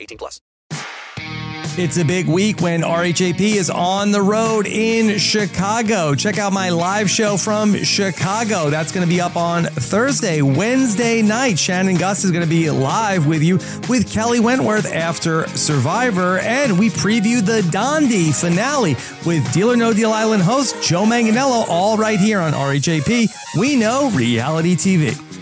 18 plus. It's a big week when RHAP is on the road in Chicago. Check out my live show from Chicago. That's going to be up on Thursday, Wednesday night. Shannon Guss is going to be live with you with Kelly Wentworth after Survivor. And we preview the Dondi finale with Deal or No Deal Island host Joe Manganiello, all right here on RHAP. We know reality TV.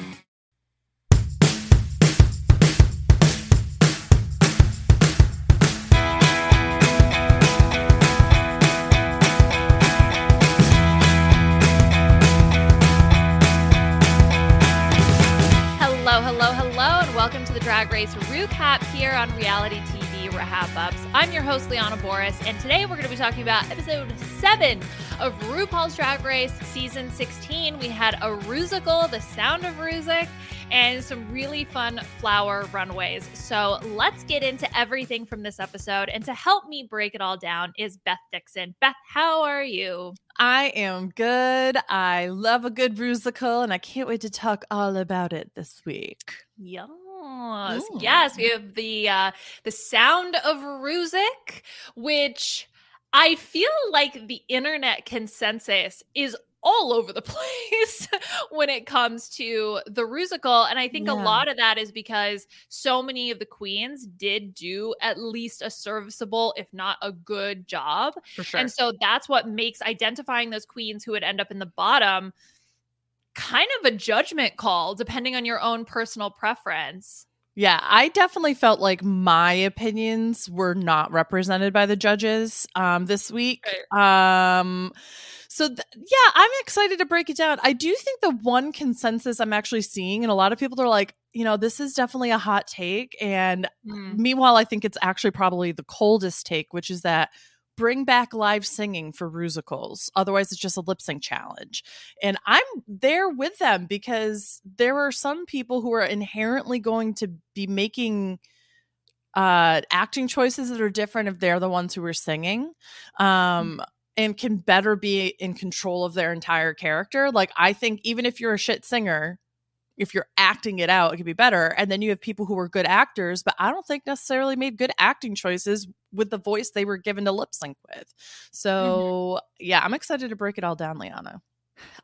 Hello, hello, and welcome to the Drag Race Recap here on Reality TV RHAPups. I'm your host, Liana Boraas, and today we're going to be talking about episode 7 of RuPaul's Drag Race Season 16. We had a Rusical, The Sound of Rusic, and some really fun flower runways. So let's get into everything from this episode. And to help me break it all down is Beth Dixon. Beth, how are you? I am good. I love a good musical, and I can't wait to talk all about it this week. Yes, Ooh. yes. We have the uh, the sound of Rusic, which I feel like the internet consensus is all over the place when it comes to the Rusical. And I think a lot of that is because so many of the queens did do at least a serviceable, if not a good job. For sure. And so that's what makes identifying those queens who would end up in the bottom kind of a judgment call, depending on your own personal preference. yeah, I definitely felt like my opinions were not represented by the judges um, this week. Um, so th- yeah, I'm excited to break it down. I do think the one consensus I'm actually seeing, and a lot of people are like, you know, this is definitely a hot take, and Mm. meanwhile, I think it's actually probably the coldest take, which is that bring back live singing for musicals. Otherwise, it's just a lip sync challenge. And I'm there with them because there are some people who are inherently going to be making uh acting choices that are different if they're the ones who are singing um and can better be in control of their entire character like i think even if you're a shit singer if you're acting it out, it could be better. And then you have people who are good actors, but I don't think necessarily made good acting choices with the voice they were given to lip sync with. So yeah, I'm excited to break it all down, Liana.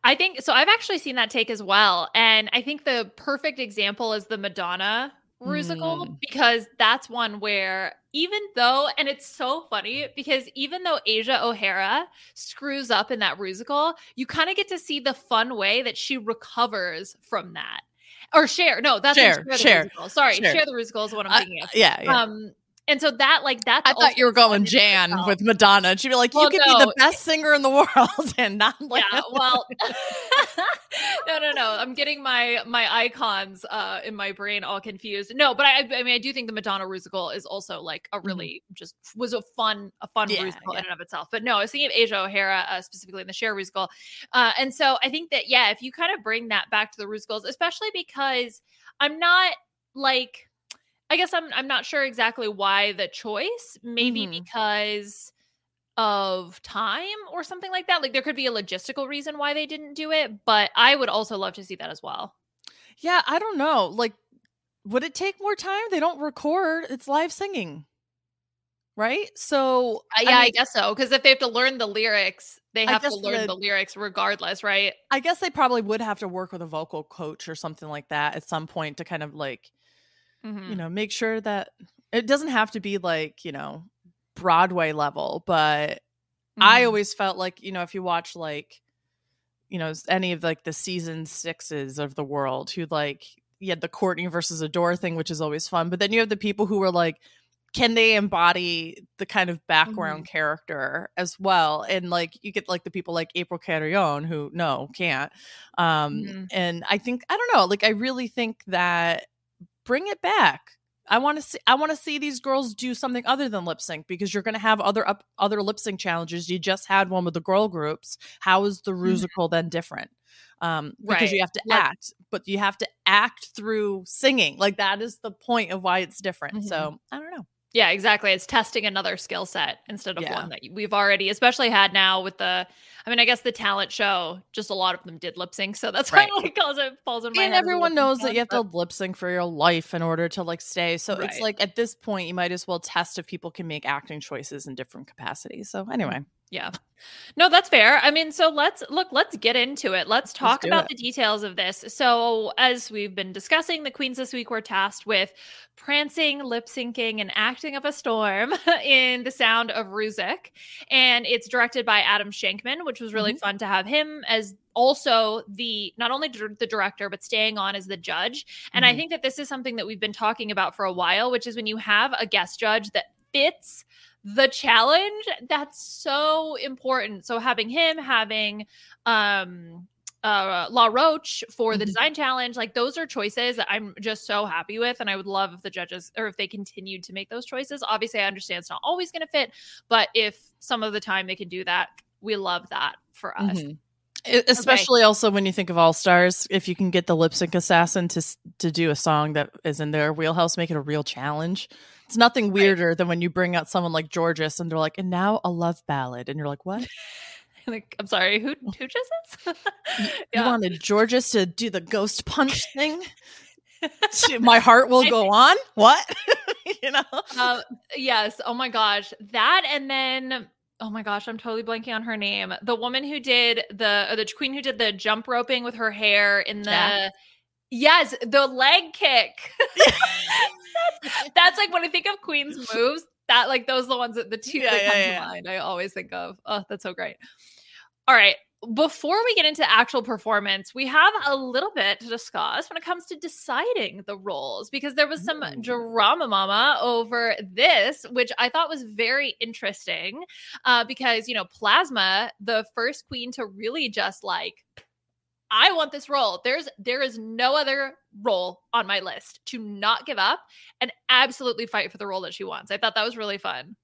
I think so. I've actually seen that take as well. And I think the perfect example is the Madonna Rusical Mm. because that's one where even though, and it's so funny because even though Asia O'Hara screws up in that Rusical, you kind of get to see the fun way that she recovers from that. Or Cher. No, that's Cher, Rusical. Sorry, Cher the Rusical is what I'm Uh, thinking of. yeah, yeah. Um, and so that like that's I thought you were going Jan itself. with Madonna. She'd be like, Well, "You could be the best singer in the world," and not like, yeah well no no no i'm getting my my icons uh in my brain all confused no but i i mean i do think the madonna musical is also like a really just was a fun a fun Mm-hmm. Yeah, musical yeah. in and of itself but no i was thinking of asia o'hara uh, specifically in the Cher musical uh and so i think that yeah if you kind of bring that back to the musicals especially because i'm not like i guess i'm i'm not sure exactly why the choice maybe Mhm. because of time or something like that. Like there could be a logistical reason why they didn't do it, but I would also love to see that as well. yeah, I don't know. Like, would it take more time? They don't record; it's live singing, right? So, Uh, yeah, I, mean, guess so. Because if they have to learn the lyrics, they have to learn the- the lyrics regardless, right? I guess they probably would have to work with a vocal coach or something like that at some point to kind of like Mhm. you know make sure that it doesn't have to be like you know broadway level but i Mhm. always felt like you know if you watch like you know any of like the season sixes of the world who like you had the courtney versus adore thing which is always fun but then you have the people who were like can they embody the kind of background character as well and like you get like the people like april carrion who no can't um Mhm. and i think i don't know like i really think that bring it back. I want to see i want to see these girls do something other than lip sync because you're going to have other up other lip sync challenges. You just had one with the girl groups. How is the musical then different? Um because you have to Like- act but you have to act through singing. Like that is the point of why it's different. So i don't know Yeah, exactly. It's testing another skill set instead of Yeah. one that we've already, especially had now with the. I mean, I guess the talent show. Just a lot of them did lip sync, so that's Right. why it calls it falls in my. and everyone knows that you have to lip sync for your life in order to like stay so it's like at this point you might as well test if people can make acting choices in different capacities so anyway Yeah. No, that's fair. I mean, so let's look, let's get into it. Let's talk do about it. the details of this. So, as we've been discussing, the queens this week were tasked with prancing, lip syncing, and acting up a storm in The Sound of Rusic. And it's directed by Adam Shankman, which was really fun to have him as also the not only the director but staying on as the judge and i Mhm. think that this is something that we've been talking about for a while which is when you have a guest judge that fits the challenge that's so important so having him having um uh Law Roach for the Mhm. design challenge like those are choices that I'm just so happy with and I would love if the judges or if they continued to make those choices obviously I understand it's not always going to fit but if some of the time they can do that we love that for us Mhm. E- especially also when you think of all stars if you can get the lip sync assassin to to do a song that is in their wheelhouse make it a real challenge it's nothing weirder than when you bring out someone like Jorgeous and they're like and now a love ballad. And you're like what? Like I'm sorry who who just is you wanted Jorgeous to do the ghost punch thing? My heart will go on? What? You know? Uh, yes. Oh my gosh. That and then oh my gosh, I'm totally blanking on her name. The woman who did the or the queen who did the jump roping with her hair in the Yeah. Yes, the leg kick. that's, that's like when I think of Queen's moves, that like those are the ones that the two Yeah, that yeah, come yeah. to mind. I always think of. Oh, that's so great. All right. Before we get into actual performance, we have a little bit to discuss when it comes to deciding the roles because there was some Ooh. drama mama over this, which I thought was very interesting. Uh, because you know, Plasma, the first queen to really just like I want this role. There's there is no other role on my list to not give up and absolutely fight for the role that she wants. I thought that was really fun.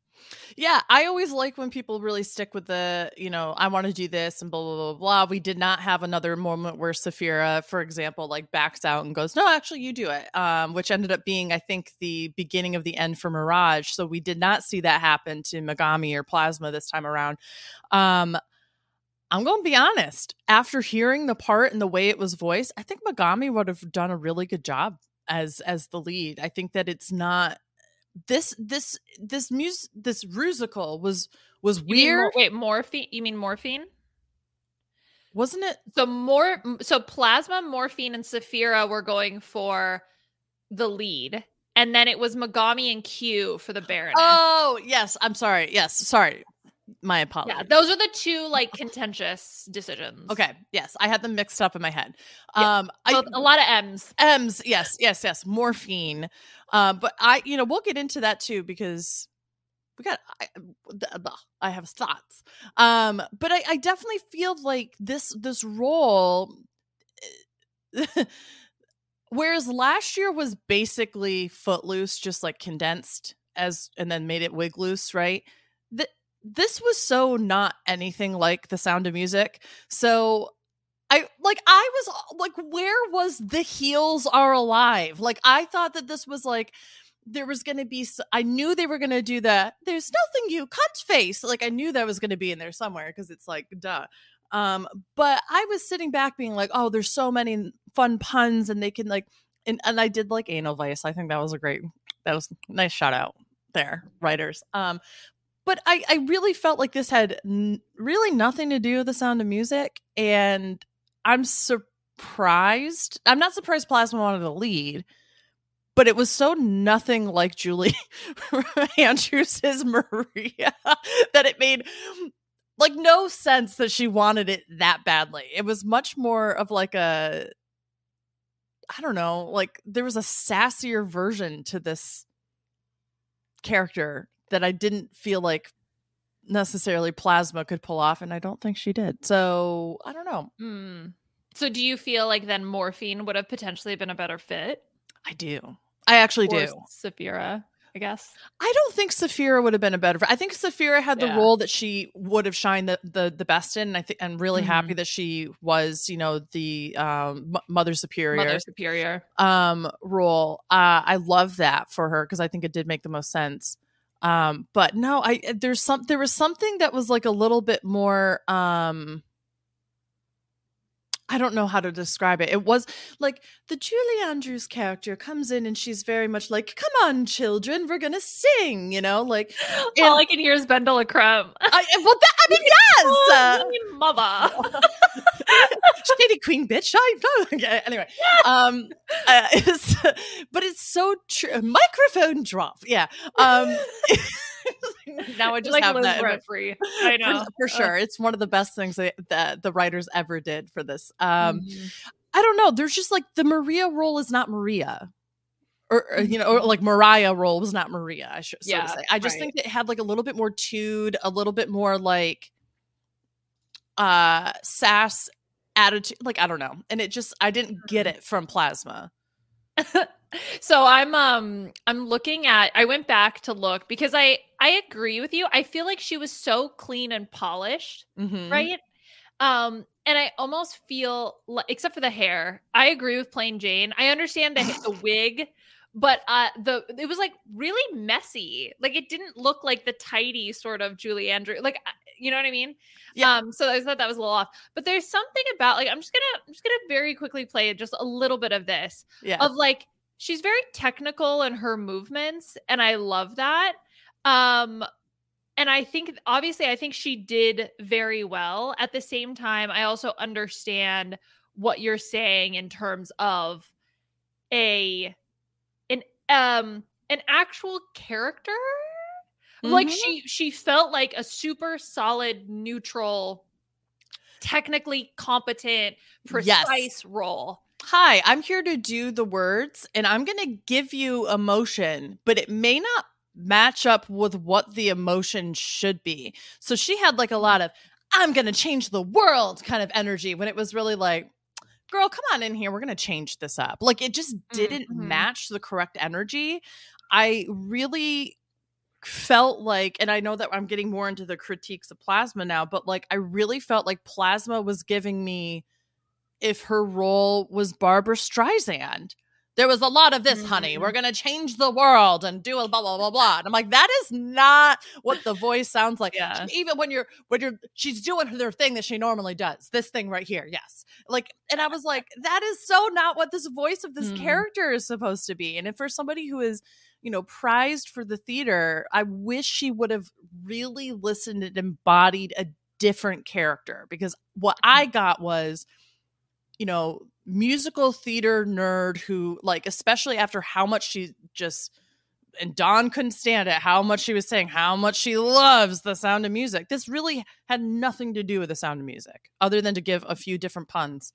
Yeah, I always like when people really stick with the, you know, I want to do this and blah blah blah blah. We did not have another moment where Sapphira, for example, like backs out and goes, "No, actually, you do it," um, which ended up being, I think, the beginning of the end for Mirage. So we did not see that happen to Megami or Plasma this time around. Um, I'm going to be honest. After hearing the part and the way it was voiced, I think Megami would have done a really good job as as the lead. I think that it's not this this this music this musical was was You weird, wait, morphine? You mean morphine? wasn't it? So more so plasma, morphine, and Sapphira were going for the lead. And then it was Megami and Q for the Baroness. Oh yes, I'm sorry. Yes, sorry. My apologies. Yeah, those are the two like contentious decisions. Okay. Yes, I had them mixed up in my head. Yeah, Um, I, a lot of M's. M's, yes, yes, yes, morphine. Uh, but I, you know, we'll get into that too because we got. I, I have thoughts. Um, but I, I definitely feel like this this role. Whereas last year was basically Footloose, just like condensed as, and then made it wig loose, right? Th- this was so not anything like The Sound of Music. So I like I was like where was the heels are alive? Like I thought that this was like there was going to be I knew they were going to do that. There's nothing you cunt face. Like I knew that was going to be in there somewhere cuz it's like duh. Um but I was sitting back being like, "Oh, there's so many fun puns and they can like and and I did like anal vice. I think that was a great that was a nice shout out there, writers. Um but I, I really felt like this had n- really nothing to do with the sound of music and i'm surprised i'm not surprised plasma wanted to lead but it was so nothing like julie andrews' maria that it made like no sense that she wanted it that badly. It was much more of like a i don't know like there was a sassier version to this character that I didn't feel like necessarily Plasma could pull off, and I don't think she did. So I don't know. Hmm. So do you feel like then morphine would have potentially been a better fit? I do. I actually Or do. Sapphira, I guess. I don't think Sapphira would have been a better. I think Sapphira had the Yeah. role that she would have shined the the, the best in. And I think I'm really Mm-hmm. happy that she was, you know, the um, Mother Superior Mother Superior. um role. Uh, I love that for her because I think it did make the most sense. Um, but no, I there's some there was something that was like a little bit more um I don't know how to describe it. It was like the Julie Andrews character comes in and she's very much like, "Come on, children, we're gonna sing," you know, like and- All I can hear is BenDeLaCreme. I, well, that, I mean, yes, uh, Oh, mother. shady queen bitch. I okay, anyway. Um, uh, it's, but it's so true. Microphone drop. Yeah. Um, now I just like have Liz that. Free. I know. For, for sure, it's one of the best things that, that the writers ever did for this. Um, Mhm. I don't know. There's just like the Maria role is not Maria. Or, or, you know, or like Mariah role was not Maria. I should so Yeah, say. I just right. think it had like a little bit more tude, a little bit more like uh sass attitude. Like I don't know, and it just I didn't get Mm-hmm. it from Plasma. so i'm um i'm looking at i went back to look because i i agree with you i feel like she was so clean and polished Mhm. right um and i almost feel like except for the hair i agree with Plane Jane i understand the, the wig but uh the it was like really messy like it didn't look like the tidy sort of julie andrew like uh, you know what i mean Yeah. um so i thought that was a little off but there's something about like i'm just gonna i'm just gonna very quickly play just a little bit of this Yeah. of like she's very technical in her movements and i love that um and i think obviously i think she did very well at the same time i also understand what you're saying in terms of a an um an actual character like Mhm. she she felt like a super solid neutral technically competent Yes. precise role Hi, I'm here to do the words and I'm going to give you emotion, but it may not match up with what the emotion should be. So she had like a lot of, I'm going to change the world kind of energy when it was really like, girl, come on in here. We're going to change this up. Like it just didn't Mhm. match the correct energy. I really felt like and I know that I'm getting more into the critiques of Plasma now, but like I really felt like Plasma was giving me if her role was Barbra Streisand. There was a lot of this, honey. Mhm. We're gonna change the world and do a blah blah blah blah. And I'm like, that is not what the voice sounds like. Yeah. Even when you're when you're she's doing her thing that she normally does. This thing right here, yes. Like, and I was like, that is so not what this voice of this Hmm. character is supposed to be. And if for somebody who is you know, prized for the theater, I wish she would have really listened and embodied a different character because what I got was, you know, musical theater nerd who, like, especially after how much she just and Dawn couldn't stand it. How much she was saying how much she loves the sound of music. This really had nothing to do with the sound of music, other than to give a few different puns.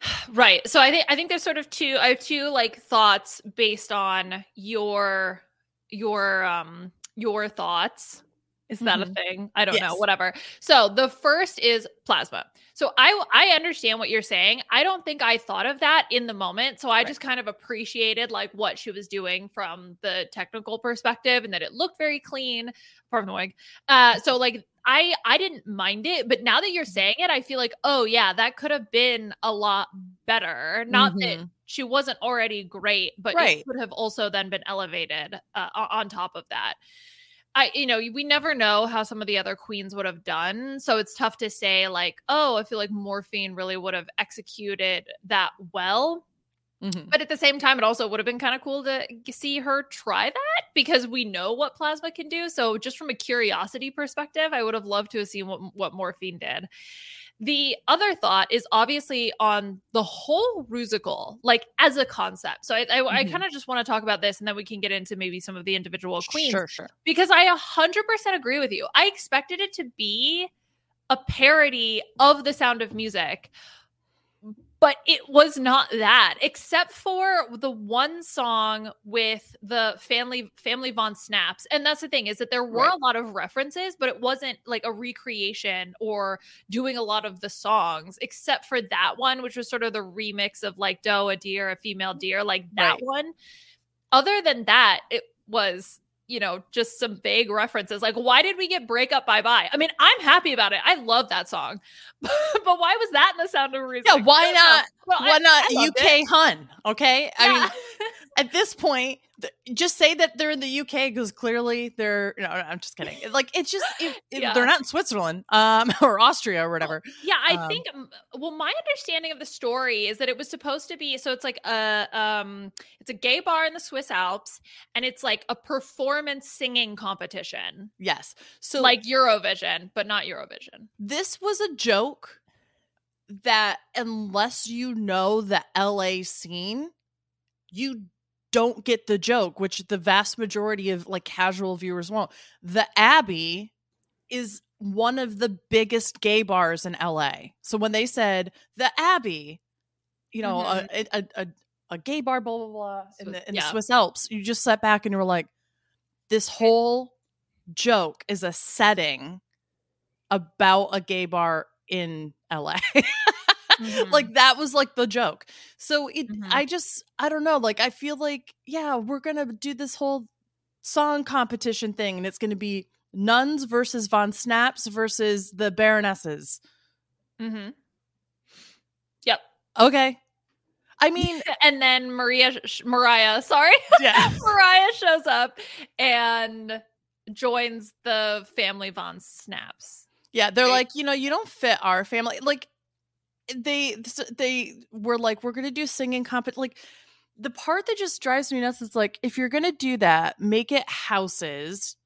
Right. So I think I think there's sort of two I have two like thoughts based on your your um your thoughts. Is that a Mhm. thing? I don't know, whatever. So the first is plasma. So I I understand what you're saying. I don't think I thought of that in the moment. So I Right. just kind of appreciated like what she was doing from the technical perspective and that it looked very clean. Apart from the wig. Uh so like I I didn't mind it, but now that you're saying it, I feel like, oh yeah, that could have been a lot better. Not that Mhm. she wasn't already great, but Right. it could have also then been elevated uh, on top of that. I, you know, we never know how some of the other queens would have done, so it's tough to say like, oh, I feel like Morphine really would have executed that well. Mhm. But at the same time, it also would have been kind of cool to see her try that because we know what plasma can do. So, just from a curiosity perspective, I would have loved to have seen what, what morphine did. The other thought is obviously on the whole rusical, like as a concept. So, I, I, I Mhm. kind of just want to talk about this and then we can get into maybe some of the individual queens Sure, sure. because I 100% agree with you. I expected it to be a parody of The Sound of Music, but it was not that, except for the one song with the family family Von Snaps. And that's the thing is that there were Right. a lot of references, but it wasn't like a recreation or doing a lot of the songs, except for that one, which was sort of the remix of like Doe, a deer, a female deer, like that Right. one. Other than that, it was you know, just some vague references. Like, why did we get break up bye bye? I mean, I'm happy about it. I love that song. but why was that in the sound of reason? Yeah, why not? Well, Why I- not I UK it. hun? Okay, I mean, at this point, th- just say that they're in the UK because clearly they're. No, no, I'm just kidding. Like it's just it, it- Yeah. they're not in Switzerland, um, or Austria or whatever. Yeah, I Um, think um, well my understanding of the story is that it was supposed to be so it's like a um it's a gay bar in the Swiss Alps and it's like a performance singing competition. Yes, so like Eurovision, but not Eurovision. this was a joke that unless you know the LA scene, you don't get the joke, which the vast majority of like casual viewers won't. The Abbey is one of the biggest gay bars in LA. So when they said the Abbey, you know, a, mm-hmm. a, a a gay bar, blah blah blah, in the in yeah. the Swiss Alps, you just sat back and you were like, this whole joke is a setting about a gay bar in LA. Mhm. like that was like the joke. So it Mhm. I just I don't know, like I feel like yeah, we're going to do this whole song competition thing and it's going to be nuns versus von snaps versus the baronesses. Mhm. Yep. Okay. I mean, and then Maria Mariah, sorry. yeah. Mariah shows up and joins the family Von Snaps. Yeah, they're like, you know, you don't fit our family. Like they they were like, we're gonna do singing compet. Like the part that just drives me nuts is like, if you're gonna do that, make it houses.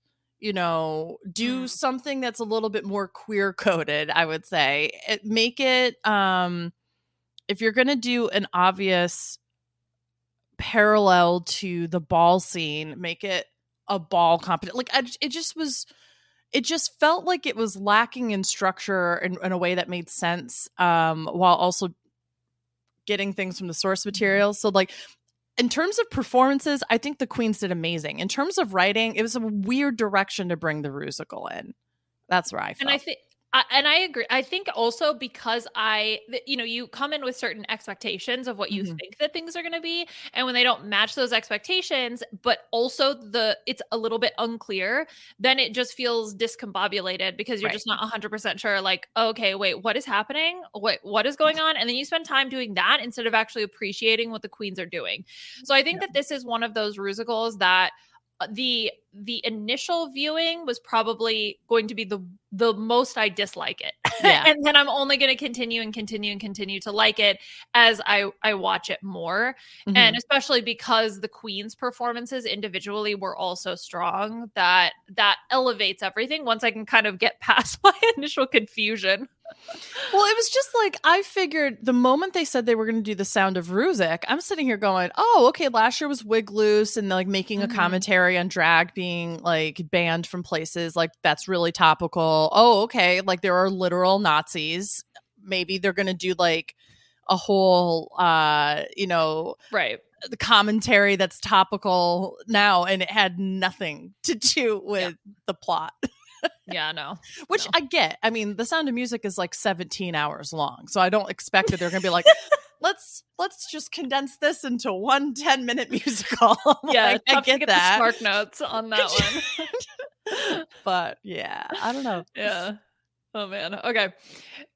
You know, do Mm. something that's a little bit more queer coded. I would say, it, make it. um If you're gonna do an obvious parallel to the ball scene, make it a ball competition. Like I, it just was it just felt like it was lacking in structure in, in a way that made sense um, while also getting things from the source material. So like in terms of performances i think the queens did amazing. In terms of writing it was a weird direction to bring the rusical in. That's where i felt And I think I, and I agree. I think also because I, you know, you come in with certain expectations of what you Mhm. think that things are going to be, and when they don't match those expectations, but also the it's a little bit unclear, then it just feels discombobulated because you're Right. just not 100 percent sure. Like, okay, wait, what is happening? What what is going on? And then you spend time doing that instead of actually appreciating what the queens are doing. So I think that this is one of those musicals that uh, the the initial viewing was probably going to be the the most I dislike it. Yeah. and then I'm only going to continue and continue and continue to like it as I I watch it more. Mhm. And especially because the queen's performances individually were also strong that that elevates everything once I can kind of get past my initial confusion. Well, it was just like I figured the moment they said they were going to do the sound of Rusic, I'm sitting here going, "Oh, okay, last year was Wig Loose and like making Mhm. a commentary on drag being like banned from places, like that's really topical. Oh, okay, like there are literal Nazis. Maybe they're going to do like a whole uh, you know, Right. the commentary that's topical now and it had nothing to do with the plot." Yeah, no. Which No. I get. I mean, The Sound of Music is like 17 hours long. So I don't expect that they're going to be like, let's let's just condense this into one 10 minute musical. Yeah, Like, I get get that. the spark notes on that one. but yeah, I don't know. Yeah. Oh man. Okay.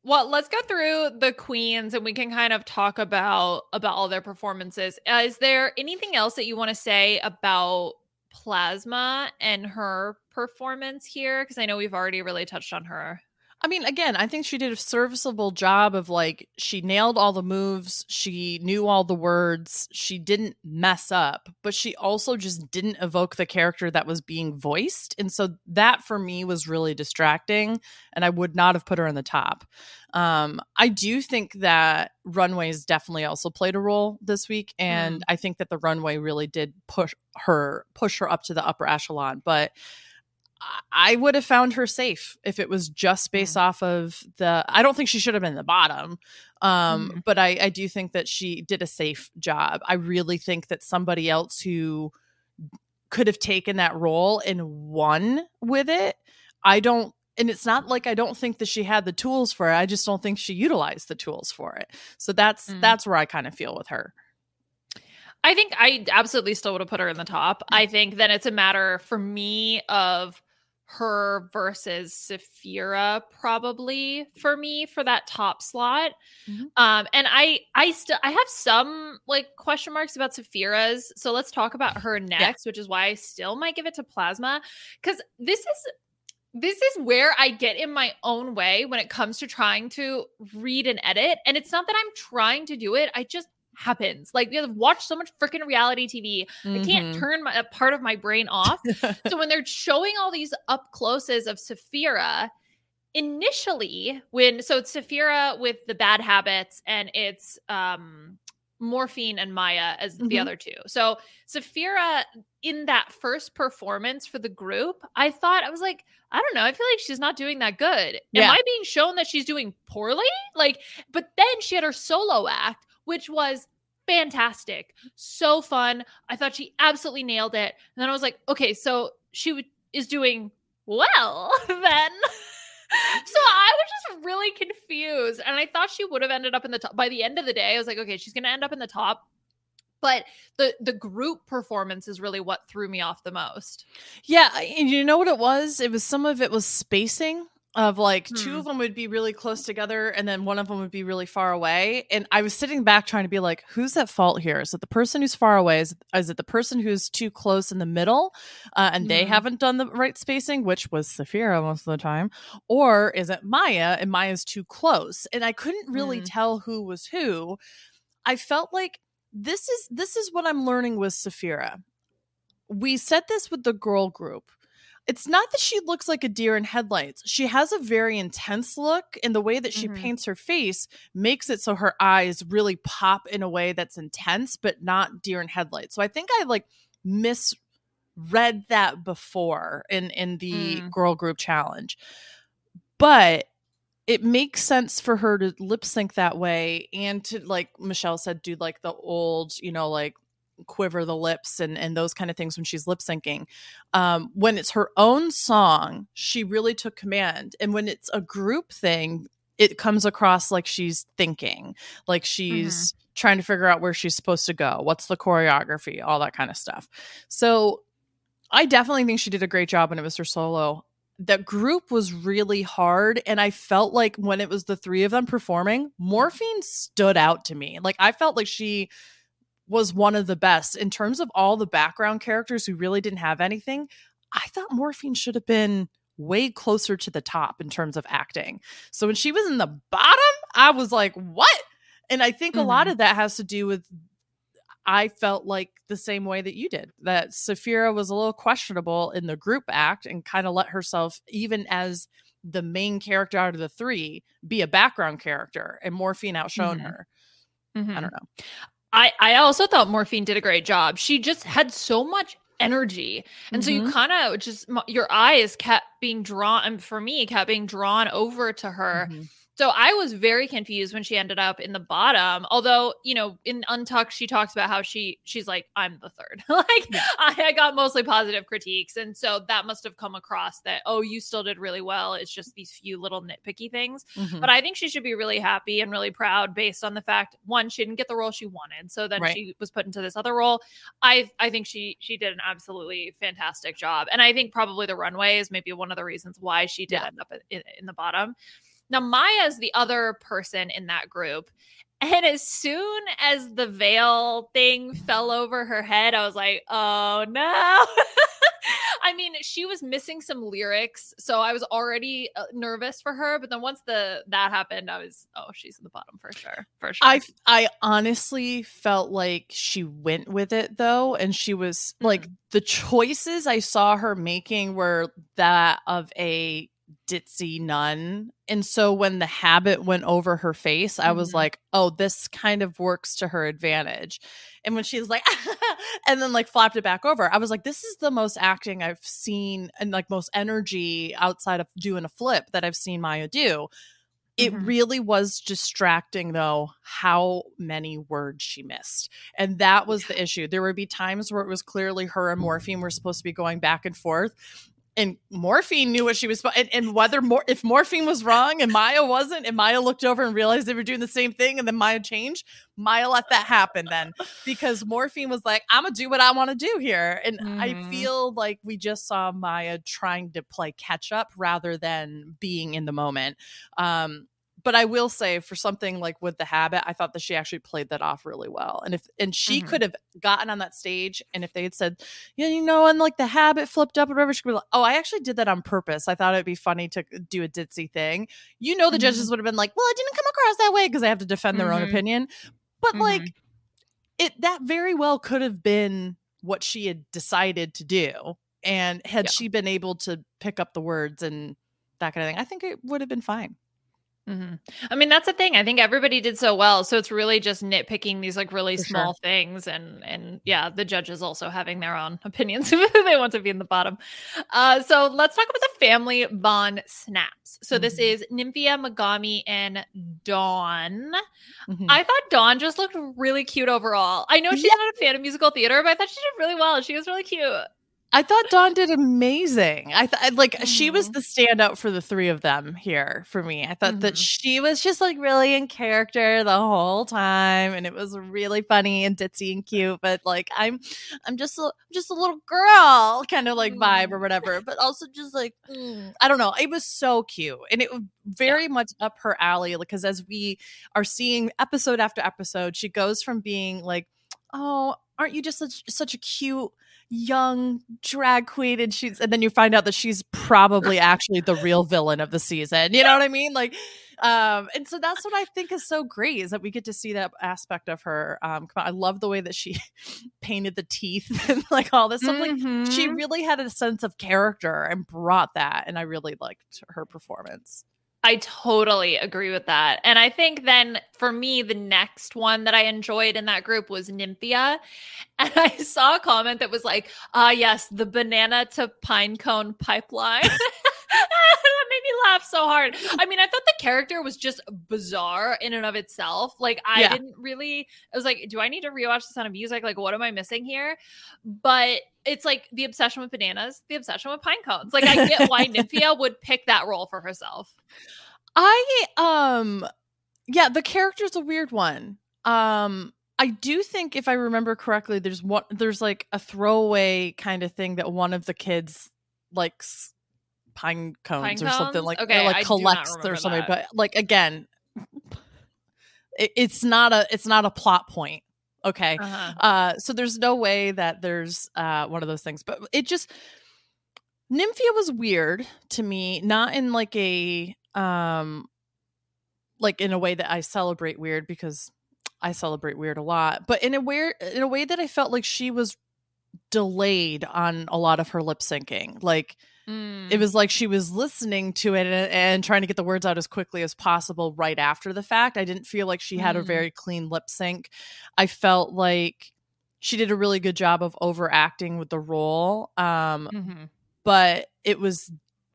Well, let's go through the queens and we can kind of talk about about all their performances. Uh, is there anything else that you want to say about Plasma and her performance here because I know we've already really touched on her. I mean, again, I think she did a serviceable job of like she nailed all the moves, she knew all the words, she didn't mess up, but she also just didn't evoke the character that was being voiced. And so that for me was really distracting, and I would not have put her in the top. Um, I do think that runways definitely also played a role this week, and I think that the runway really did push her push her up to the upper echelon, but I would have found her safe if it was just based off of the. I don't think she should have been the bottom, um, Mhm. but I, I do think that she did a safe job. I really think that somebody else who could have taken that role and won with it. I don't, and it's not like I don't think that she had the tools for it. I just don't think she utilized the tools for it. So that's Mm. that's where I kind of feel with her. I think I absolutely still would have put her in the top. I think then it's a matter for me of her versus Sapphira probably for me for that top slot. Mhm. Um and I I still I have some like question marks about Sapphira's. So let's talk about her next, which is why I still might give it to Plasma cuz this is this is where I get in my own way when it comes to trying to read and edit. And it's not that I'm trying to do it. I just happens. Like we have watched so much freaking reality TV. I can't Mhm. turn my, a part of my brain off. so when they're showing all these up closes of Sapphira, initially when so it's Sapphira with the bad habits and it's um Morphine and Mhi'ya as the Mhm. other two. So Sapphira in that first performance for the group, I thought I was like, I don't know, I feel like she's not doing that good. Am I being shown that she's doing poorly? Like, but then she had her solo act, which was fantastic, so fun. I thought she absolutely nailed it. And then I was like, okay, so she w- is doing well then. so I was just really confused, and I thought she would have ended up in the top. By the end of the day, I was like, okay, she's going to end up in the top. But the the group performance is really what threw me off the most. Yeah, and you know what it was? It was some of it was spacing of like two Hmm. of them would be really close together and then one of them would be really far away. And I was sitting back trying to be like, who's at fault here? Is it the person who's far away? Is, is it the person who's too close in the middle uh, and they Mhm. haven't done the right spacing, which was Sapphira most of the time? Or is it Mhi'ya and Mhi'ya's too close? And I couldn't really Mm. tell who was who. I felt like this is this is what I'm learning with Sapphira we said this with the girl group. It's not that she looks like a deer in headlights. She has a very intense look, and the way that she Mhm. paints her face makes it so her eyes really pop in a way that's intense, but not deer in headlights. So I think I like misread that before in in the Mm. girl group challenge, but it makes sense for her to lip sync that way and to like Michelle said, do like the old, you know, like quiver the lips and and those kind of things when she's lip syncing. Um, when it's her own song, she really took command, and when it's a group thing, it comes across like she's thinking, like she's trying to figure out where she's supposed to go, what's the choreography, all that kind of stuff. So I definitely think she did a great job when it was her solo. That group was really hard, and I felt like when it was the three of them performing, Morphine stood out to me. Like I felt like she was one of the best in terms of all the background characters who really didn't have anything. I thought Morphine should have been way closer to the top in terms of acting. So when she was in the bottom, I was like, what? And I think a lot Mhm. of that has to do with I felt like the same way that you did that Sapphira was a little questionable in the group act and kind of let herself, even as the main character out of the three, be a background character and Morphine outshone Mhm. her. Mhm. I don't know. I I also thought Morphine did a great job. She just had so much energy, and so you Mhm. kind of just your eyes kept being drawn. And for me, kept being drawn over to her. Mhm. So I was very confused when she ended up in the bottom. Although, you know, in Untucked, she talks about how she she's like, I'm the third. like I, I got mostly positive critiques. And so that must have come across that, oh, you still did really well. It's just these few little nitpicky things. Mhm. But I think she should be really happy and really proud based on the fact one, she didn't get the role she wanted. So then Right. she was put into this other role. I I think she she did an absolutely fantastic job. And I think probably the runway is maybe one of the reasons why she did Yeah. end up in, in the bottom. Now, Mhi'ya's the other person in that group. And as soon as the veil thing fell over her head, I was like, oh no. I mean, she was missing some lyrics, so I was already uh, nervous for her. But then once the that happened, I was, oh, she's in the bottom for sure, for sure. I I honestly felt like she went with it though, and she was like the choices I saw her making were that of a ditzy nun. And so when the habit went over her face, I was Mhm. like, oh, this kind of works to her advantage. And when she was like, and then like flapped it back over, I was like, this is the most acting I've seen and like most energy outside of doing a flip that I've seen Mhi'ya do. It Mhm. really was distracting, though, how many words she missed. And that was the issue. There would be times where it was clearly her and Morphine were supposed to be going back and forth. And Morphine knew what she was, and, and whether more if Morphine was wrong and Mhi'ya wasn't, and Mhi'ya looked over and realized they were doing the same thing, and then Mhi'ya changed, Mhi'ya let that happen then because Morphine was like, "I'm gonna do what I want to do here," and I Mhm. feel like we just saw Mhi'ya trying to play catch up rather than being in the moment. Um, but I will say, for something like with the habit, I thought that she actually played that off really well. And if and she Mhm. could have gotten on that stage, and if they had said, yeah, you know, and like the habit flipped up or whatever, she could be like, oh, I actually did that on purpose. I thought it'd be funny to do a ditzy thing. You know, the judges would have been like, well, it didn't come across that way because they have to defend their own Mhm. opinion. But Mhm. like, it that very well could have been what she had decided to do, and had Yeah. she been able to pick up the words and that kind of thing, I think it would have been fine. Mhm. I mean, that's the thing. I think everybody did so well. So it's really just nitpicking these like really For sure. small things, and and yeah, the judges also having their own opinions if they want to be in the bottom. Uh, so let's talk about the family Von Snaps. So this Mhm. is Nymphia, Megami, and Dawn. Mhm. I thought Dawn just looked really cute overall. I know she's Yeah. not a fan of musical theater, but I thought she did really well. She was really cute. I thought Dawn did amazing. I thought like she was Mhm. the standout for the three of them here for me. I thought that Mhm. she was just like really in character the whole time, and it was really funny and ditzy and cute. But like I'm, I'm just a, just a little girl kind of like vibe or whatever. But also just like mm, I don't know. It was so cute, and it was very much up her alley because as we are seeing episode after episode, she goes from being like, oh, aren't you just such such a cute young drag queen and she's and then you find out that she's probably actually the real villain of the season. You know what i mean? Like um and so that's what i think is so great is that we get to see that aspect of her. Um come on, i love the way that she painted the teeth and like all this stuff like she Mhm. really had a sense of character and brought that and i really liked her performance I totally agree with that. And I think then for me, the next one that I enjoyed in that group was Nymphia. And I saw a comment that was like, ah, yes, the banana to pine cone pipeline. made me laugh so hard. I mean, I thought the character was just bizarre in and of itself. Like, I Yeah. didn't really, I was like, do I need to rewatch the sound of music? Like, what am I missing here? But it's like the obsession with bananas, the obsession with pine cones. Like, I get why Nymphia would pick that role for herself. I um yeah, the character's a weird one. Um I do think if I remember correctly there's one there's like a throwaway kind of thing that one of the kids likes pine cones Pine or something like Okay, like I collects or something that. but like again it, it's not a it's not a plot point. Okay. Uh-huh. Uh, so there's no way that there's uh, one of those things, but it just Nymphia was weird to me, not in like a um like in a way that I celebrate weird because I celebrate weird a lot, but in a weird in a way that I felt like she was delayed on a lot of her lip syncing. Like Mm. it was like she was listening to it and, and trying to get the words out as quickly as possible right after the fact. I didn't feel like she had a Mm. very clean lip sync. I felt like she did a really good job of overacting with the role. Um, Mhm. but it was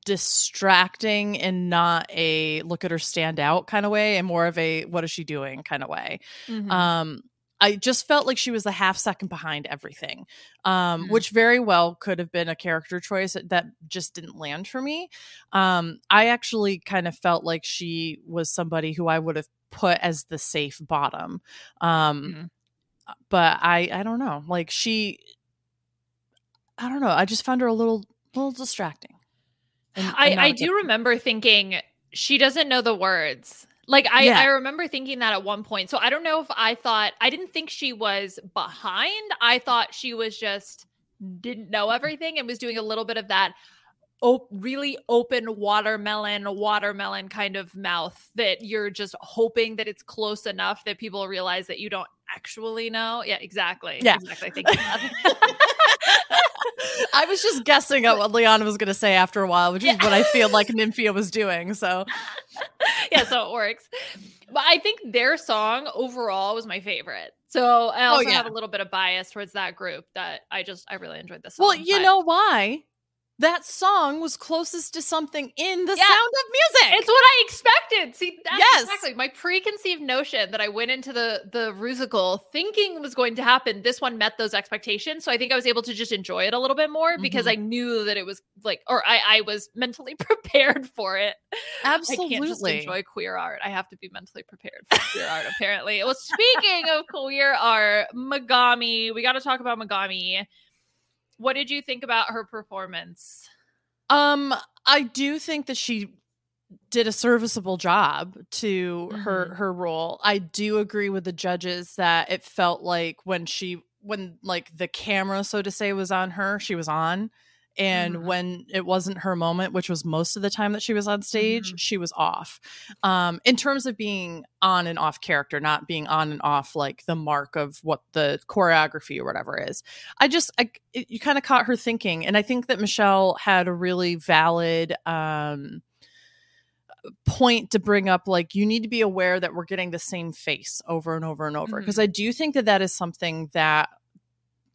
distracting and not a look at her stand out kind of way and more of a what is she doing kind of way. Mhm. Um, I just felt like she was a half second behind everything, um, Mhm. which very well could have been a character choice that just didn't land for me. Um, I actually kind of felt like she was somebody who I would have put as the safe bottom. Um, Mhm. But I, I don't know. Like she, I don't know. I just found her a little, little distracting. and- I, and I a do remember thinking she doesn't know the words. Like I, Yeah. I remember thinking that at one point. So I don't know if I thought I didn't think she was behind. I thought she was just didn't know everything and was doing a little bit of that op- really open watermelon watermelon kind of mouth that you're just hoping that it's close enough that people realize that you don't actually know. Yeah, exactly. Yeah. Exactly. Thank you. I was just guessing at what Liana was going to say after a while, which is what I feel like Nymphia was doing. So yeah, so it works. But I think their song overall was my favorite. So I oh, also Oh, yeah. have a little bit of bias towards that group that I just I really enjoyed this song. Well, you but know why? That song was closest to something in the Yeah. sound of music. it's what I expected. See, that's Yes. exactly my preconceived notion that I went into the the musical thinking was going to happen. This one met those expectations, so I think I was able to just enjoy it a little bit more because Mhm. I knew that it was like, or I I was mentally prepared for it. Absolutely, I can't just enjoy queer art. I have to be mentally prepared for queer art, apparently. Well, speaking of queer art, Megami, we got to talk about Megami. What did you think about her performance? Um, I do think that she did a serviceable job to her Mhm. her role. I do agree with the judges that it felt like when she when like the camera so to say was on her, she was on. And Mhm. when it wasn't her moment, which was most of the time that she was on stage, Mhm. she was off. Um, in terms of being on and off character, not being on and off like the mark of what the choreography or whatever is. I just I, it, you kind of caught her thinking, and I think that Michelle had a really valid um, point to bring up. Like you need to be aware that we're getting the same face over and over and over because I do think that that is something that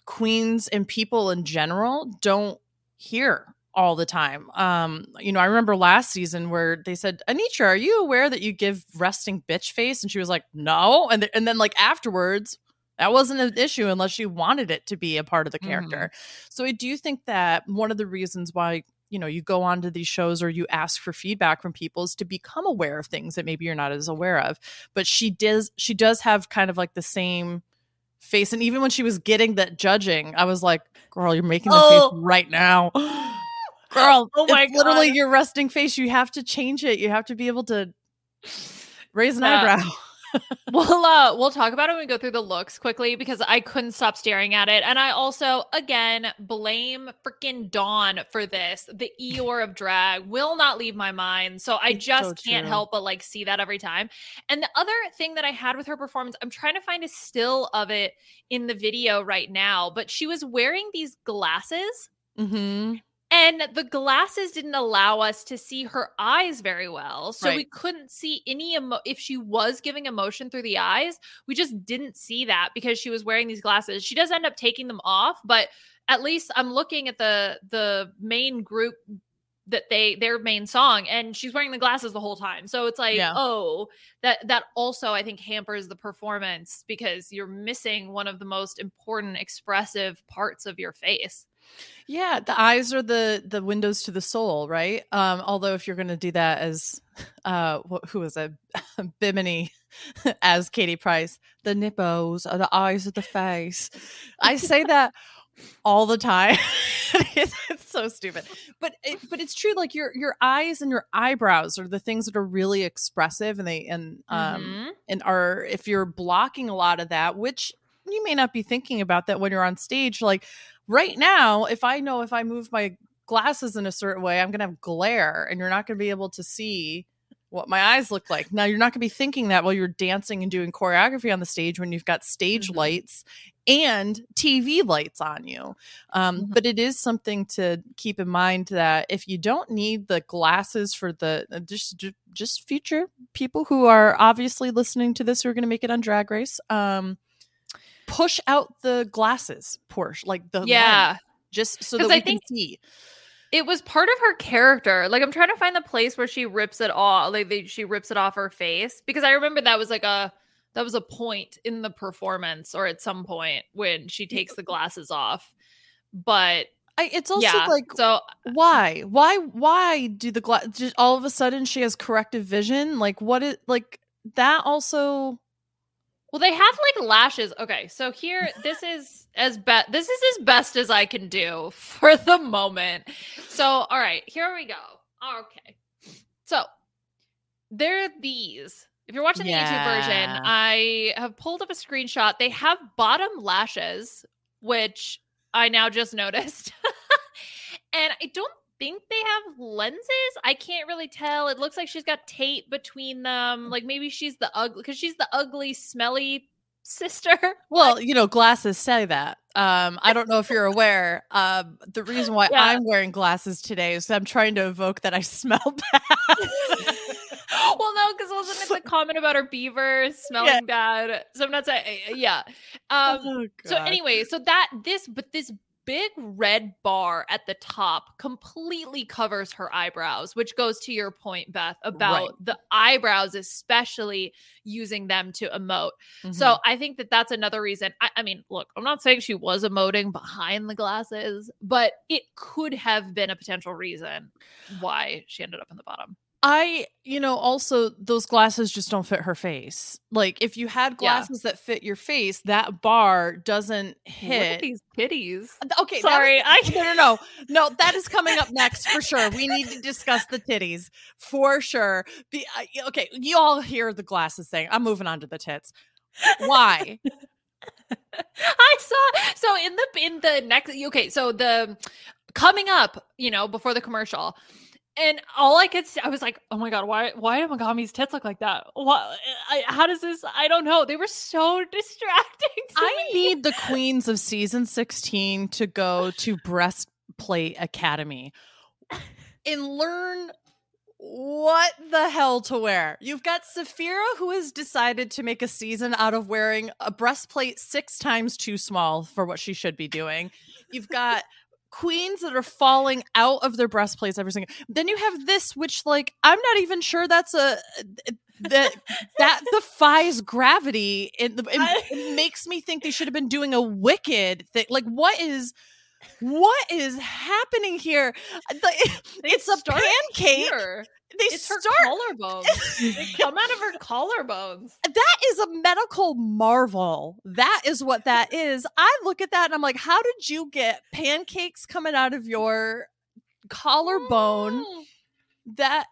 queens and people in general don't hear all the time. Um, you know, I remember last season where they said, "Anetra, are you aware that you give resting bitch face?" And she was like, "No," and th- and then like afterwards that wasn't an issue unless she wanted it to be a part of the character. So I do think that one of the reasons why you know you go on to these shows or you ask for feedback from people is to become aware of things that maybe you're not as aware of. But she does she does have kind of like the same face and even when she was getting that judging, I was like, "Girl, you're making the Oh. face right now." Girl, Oh my it's literally God. your resting face. You have to change it. You have to be able to raise an Yeah. eyebrow. We'll uh we'll talk about it when we go through the looks quickly because I couldn't stop staring at it. And I also again blame freaking Dawn for this. The Eeyore of drag will not leave my mind. So I It's just so can't help but like see that every time. And the other thing that I had with her performance, I'm trying to find a still of it in the video right now, but she was wearing these glasses Mm-hmm. And the glasses didn't allow us to see her eyes very well. So we couldn't see any emo- if she was giving emotion through the eyes, we just didn't see that because she was wearing these glasses. She does end up taking them off, but at least I'm looking at the the main group that they their main song and she's wearing the glasses the whole time. So it's like, Yeah. oh, that that also I think hampers the performance because you're missing one of the most important expressive parts of your face. Yeah, the eyes are the the windows to the soul, right? Um, although if you're going to do that as uh, wh- who was it, Bimini as Katie Price, the nipples are the eyes of the face. I say that all the time. it's, it's so stupid, but it, but it's true. Like your your eyes and your eyebrows are the things that are really expressive, and they and um Mhm. and are if you're blocking a lot of that, which you may not be thinking about that when you're on stage. Like right now, if I know if I move my glasses in a certain way, I'm going to have glare and you're not going to be able to see what my eyes look like. Now, you're not going to be thinking that while you're dancing and doing choreography on the stage when you've got stage Mhm. lights and TV lights on you. Um, Mhm. But it is something to keep in mind that if you don't need the glasses for the uh, just ju- just future people who are obviously listening to this who are going to make it on Drag Race, um, push out the glasses, Porsche, like the yeah. lens, just so that we I think- can see. It was part of her character. Like I'm trying to find the place where she rips it off, like they, she rips it off her face because I remember that was like a that was a point in the performance or at some point when she takes the glasses off. But I, it's also yeah, like so uh, why why why do the glass all of a sudden she has corrective vision like what is like that also Well, they have like lashes. Okay, so here, this is as best. This is as best as I can do for the moment. So, all right, here we go. Okay, so there are these. If you're watching the YouTube version, I have pulled up a screenshot. They have bottom lashes, which I now just noticed, and I don't think they have lenses. I can't really tell. It looks like she's got tape between them. Like maybe she's the ugly because she's the ugly, smelly sister. well you know glasses say that um i don't know if you're aware um the reason why Yeah. i'm wearing glasses today is i'm trying to evoke that i smell bad well, no, because wasn't it the comment about her beaver smelling bad? So I'm not saying, yeah. Um, Oh, So anyway, so that this but this big red bar at the top completely covers her eyebrows, which goes to your point, Beth, about Right. the eyebrows, especially using them to emote. Mhm. So I think that that's another reason. I, I mean, look, I'm not saying she was emoting behind the glasses, but it could have been a potential reason why she ended up in the bottom. I, you know, also those glasses just don't fit her face. Like if you had Yeah. glasses that fit your face, that bar doesn't Look at hit. these titties. Okay, Sorry, I no, no, no, no. That is coming up next for sure. We need to discuss the titties for sure. Be, okay, you all hear the glasses thing. I'm moving on to the tits. Why? I saw so in the in the next okay, so the coming up, you know, before the commercial. And all I could see, I was like, "Oh my god, why why do Megami's tits look like that? What? I, how does this? I don't know. They were so distracting. To I me. need the queens of season 16 to go to Breastplate Academy and learn what the hell to wear. You've got Sapphira, who has decided to make a season out of wearing a breastplate six times too small for what she should be doing. You've got queens that are falling out of their breastplates every single. Then you have this, which like I'm not even sure that's a that that defies gravity. It, it, it makes me think they should have been doing a wicked thing. Like what is what is happening here? It's a pancake. Here. They It's her start collarbones. they come out of her collarbones. that is a medical marvel. That is what that is. I look at that and I'm like, how did you get pancakes coming out of your collarbone Mm. that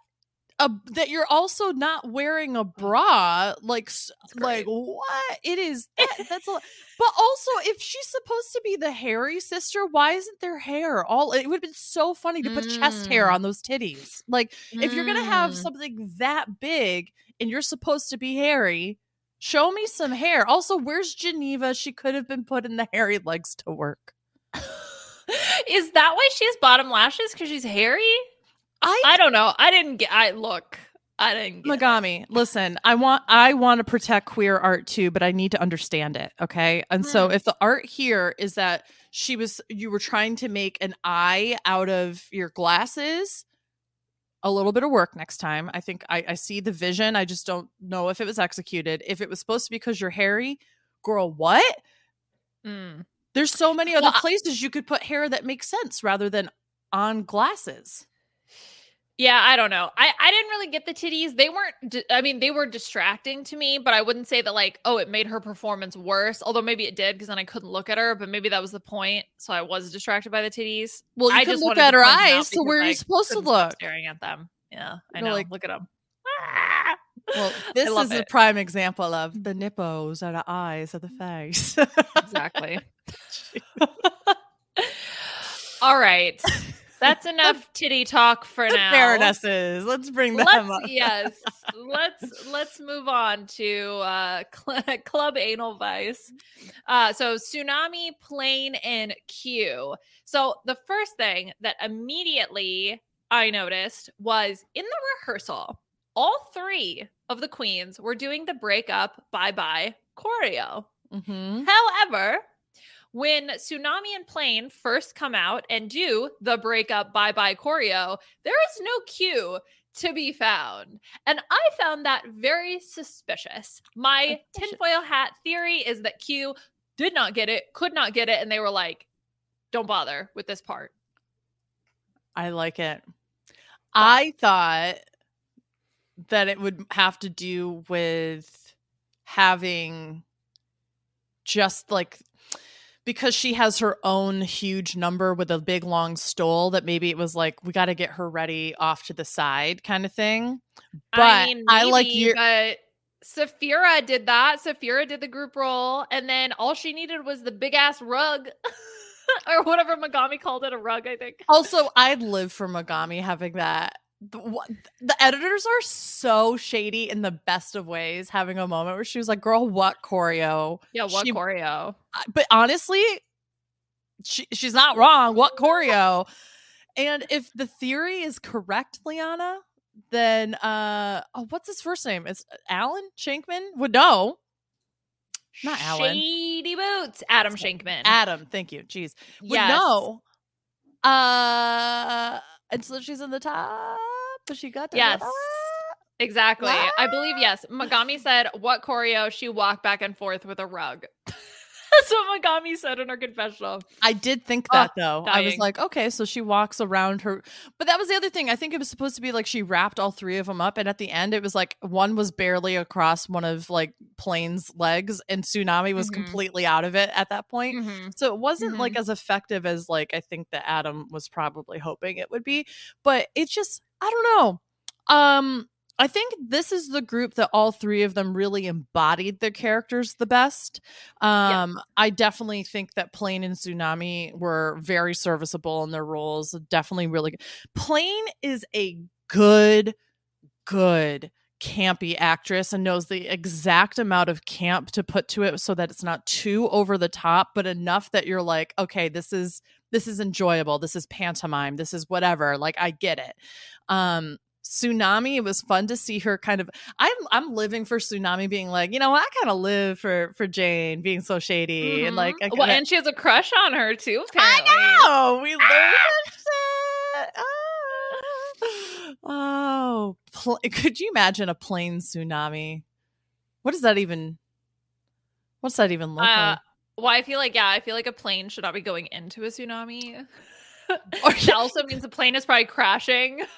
uh, that you're also not wearing a bra like like what it is that, that's a but also if she's supposed to be the hairy sister why isn't there hair all it would have been so funny to put chest hair Mm. on those titties like if you're gonna have Mm. something that big and you're supposed to be hairy show me some hair also where's geneva she could have been put in the hairy legs to work Is that why she has bottom lashes? Because she's hairy? I I don't know. I didn't get. I look. I didn't. Get it. Listen, I want I want to protect queer art too, but I need to understand it, okay? And so Hmm. if the art here is that she was you were trying to make an eye out of your glasses, a little bit of work next time. I think I, I see the vision. I just don't know if it was executed. If it was supposed to be because you're hairy, girl, what? Mm. There's so many other Well, places you could put hair that makes sense rather than on glasses. Yeah, I don't know. I I didn't really get the titties. They weren't. di- I mean, they were distracting to me, but I wouldn't say that like, oh, it made her performance worse. Although maybe it did because then I couldn't look at her. But maybe that was the point. So I was distracted by the titties. Well, you I can just look at her eyes, so where are you supposed to look? Staring at them. Yeah, I You're know. like- look at them. Ah! Well, this is a prime example of the nipples are the eyes of the face. exactly. All right. That's enough titty talk for the now. Baronesses. Let's bring them let's up. yes let's let's move on to uh cl- club anal vice uh so Xunami plane and q so the first thing that immediately i noticed was in the rehearsal all three of the queens were doing the breakup bye bye choreo Mhm. However, when Xunami and Plane first come out and do the breakup bye bye choreo, there is no cue to be found. And I found that very suspicious. My Suspicious. tinfoil hat theory is that Q did not get it, could not get it, and they were like, don't bother with this part. I like it. I thought that it would have to do with having just like because she has her own huge number with a big long stole that maybe it was like we got to get her ready off to the side kind of thing. But I mean, I like maybe, your but Sapphira did that. Sapphira did the group role, and then all she needed was the big ass rug. or whatever Megami called it, a rug, I think. Also, I'd live for Megami having that. The, what- the editors are so shady in the best of ways, having a moment where she was like, "Girl, what choreo?" Yeah, what She- choreo? But honestly, she she's not wrong. What choreo? And if the theory is correct, Liana, then uh oh, what's his first name? It's Alan Shankman would know. Not Alan. Shady boots. Adam Shankman. Adam, thank you. Jeez. Would Yes. know. Uh and so she's in the top, but she got to the Yes. top. Exactly. I believe yes. Megami said what choreo she walked back and forth with a rug. That's what Megami said in her confessional. I did think Oh, that though. I was like, okay, so she walks around her, but that was the other thing. I think it was supposed to be like she wrapped all three of them up, and at the end, it was like one was barely across one of like Plane's legs, and Xunami was Mhm. completely out of it at that point. Mhm. So it wasn't like as effective as like I think that Adam was probably hoping it would be, but it's just I don't know. Um I think this is the group that all three of them really embodied their characters the best. Um I definitely think that Plane and Xunami were very serviceable in their roles. Definitely really good. Plane is a good good campy actress and knows the exact amount of camp to put to it so that it's not too over the top but enough that you're like okay this is this is enjoyable this is pantomime this is whatever like i get it um Xunami it was fun to see her kind of i'm i'm living for Xunami being like you know i kind of live for for jane being so shady and like I Mhm. well, and she has a crush on her too. Apparently. I know. We learned that. Ah. Oh, pl- could you imagine a plane tsunami? What does that even? What's that even look Uh, like? well, I feel like yeah, I feel like a plane should not be going into a tsunami. Or- that also means the plane is probably crashing if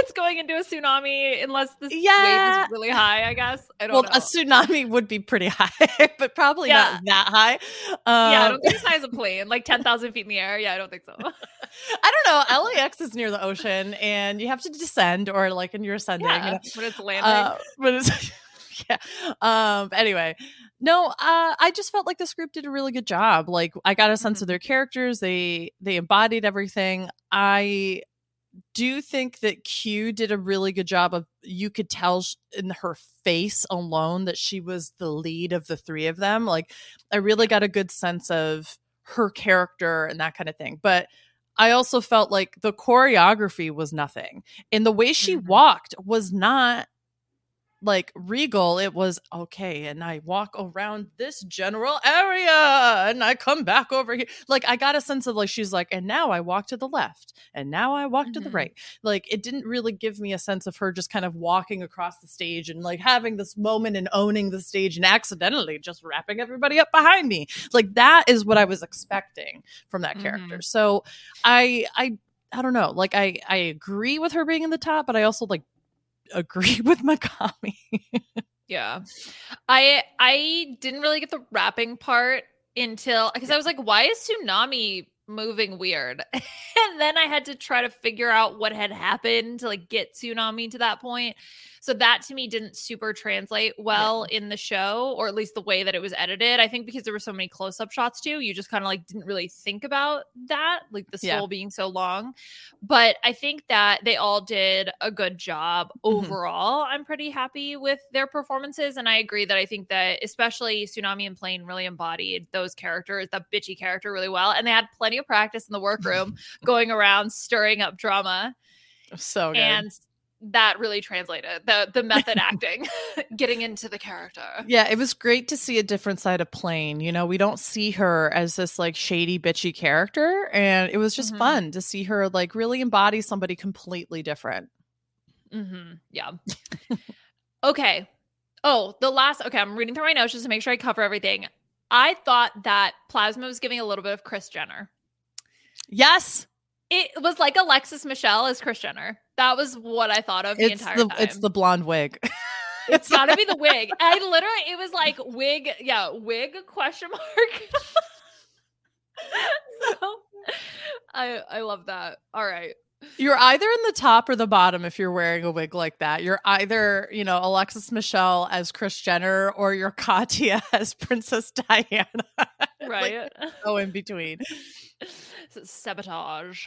it's going into a tsunami, unless the wave is really high. I guess I don't Well, know. a tsunami would be pretty high, but probably Yeah. not that high. yeah, I Um, don't think it's high as a plane, like ten thousand feet in the air. Yeah, I don't think so. I don't know. LAX is near the ocean, and you have to descend, or like, and you're ascending. you know? when it's landing. Uh, but it's yeah. Um. Anyway, no. Uh. I just felt like this group did a really good job. Like I got a sense of their characters. They they embodied everything. I do think that Q did a really good job of. You could tell sh- in her face alone that she was the lead of the three of them. Like I really got a good sense of her character and that kind of thing. But I also felt like the choreography was nothing. And the way she Mhm. walked was not like regal. It was okay. And I walk around this general area and I come back over here. Like I got a sense of like, she's like, and now I walk to the left and now I walk to the Mhm. right. Like it didn't really give me a sense of her just kind of walking across the stage and like having this moment and owning the stage and accidentally just wrapping everybody up behind me. Like that is what I was expecting from that character. So I I I don't know. Like I I agree with her being in the top, but I also like agree with Megami. Yeah. I I didn't really get the rapping part until because I was like, why is Xunami moving weird. and then I had to try to figure out what had happened to like get Xunami to that point. So that to me didn't super translate well in the show, or at least the way that it was edited. I think because there were so many close up shots too, you just kind of like didn't really think about that, like the soul Yeah. being so long. But I think that they all did a good job Mm-hmm. overall. I'm pretty happy with their performances. And I agree that I think that especially Xunami and Plane really embodied those characters, that bitchy character really well. And they had plenty of practice in the workroom going around stirring up drama. So good. And that really translated the the method acting, getting into the character. Yeah, it was great to see a different side of Plane. You know, we don't see her as this like shady, bitchy character. And it was just Mhm. fun to see her like really embody somebody completely different. mm-hmm. Yeah. okay. Oh, the last. Okay, I'm reading through my notes just to make sure I cover everything. I thought that Plasma was giving a little bit of Kris Jenner. Yes. It was like Alexis Michelle as Kris Jenner. That was what I thought of the It's entire the time. it's the blonde wig. it's got to be the wig. I literally, it was like wig, yeah, wig question mark. so, I I love that. All right. You're either in the top or the bottom if you're wearing a wig like that. You're either, you know, Alexis Michelle as Kris Jenner or you're Katya as Princess Diana. Right. Go in between. Sabotage.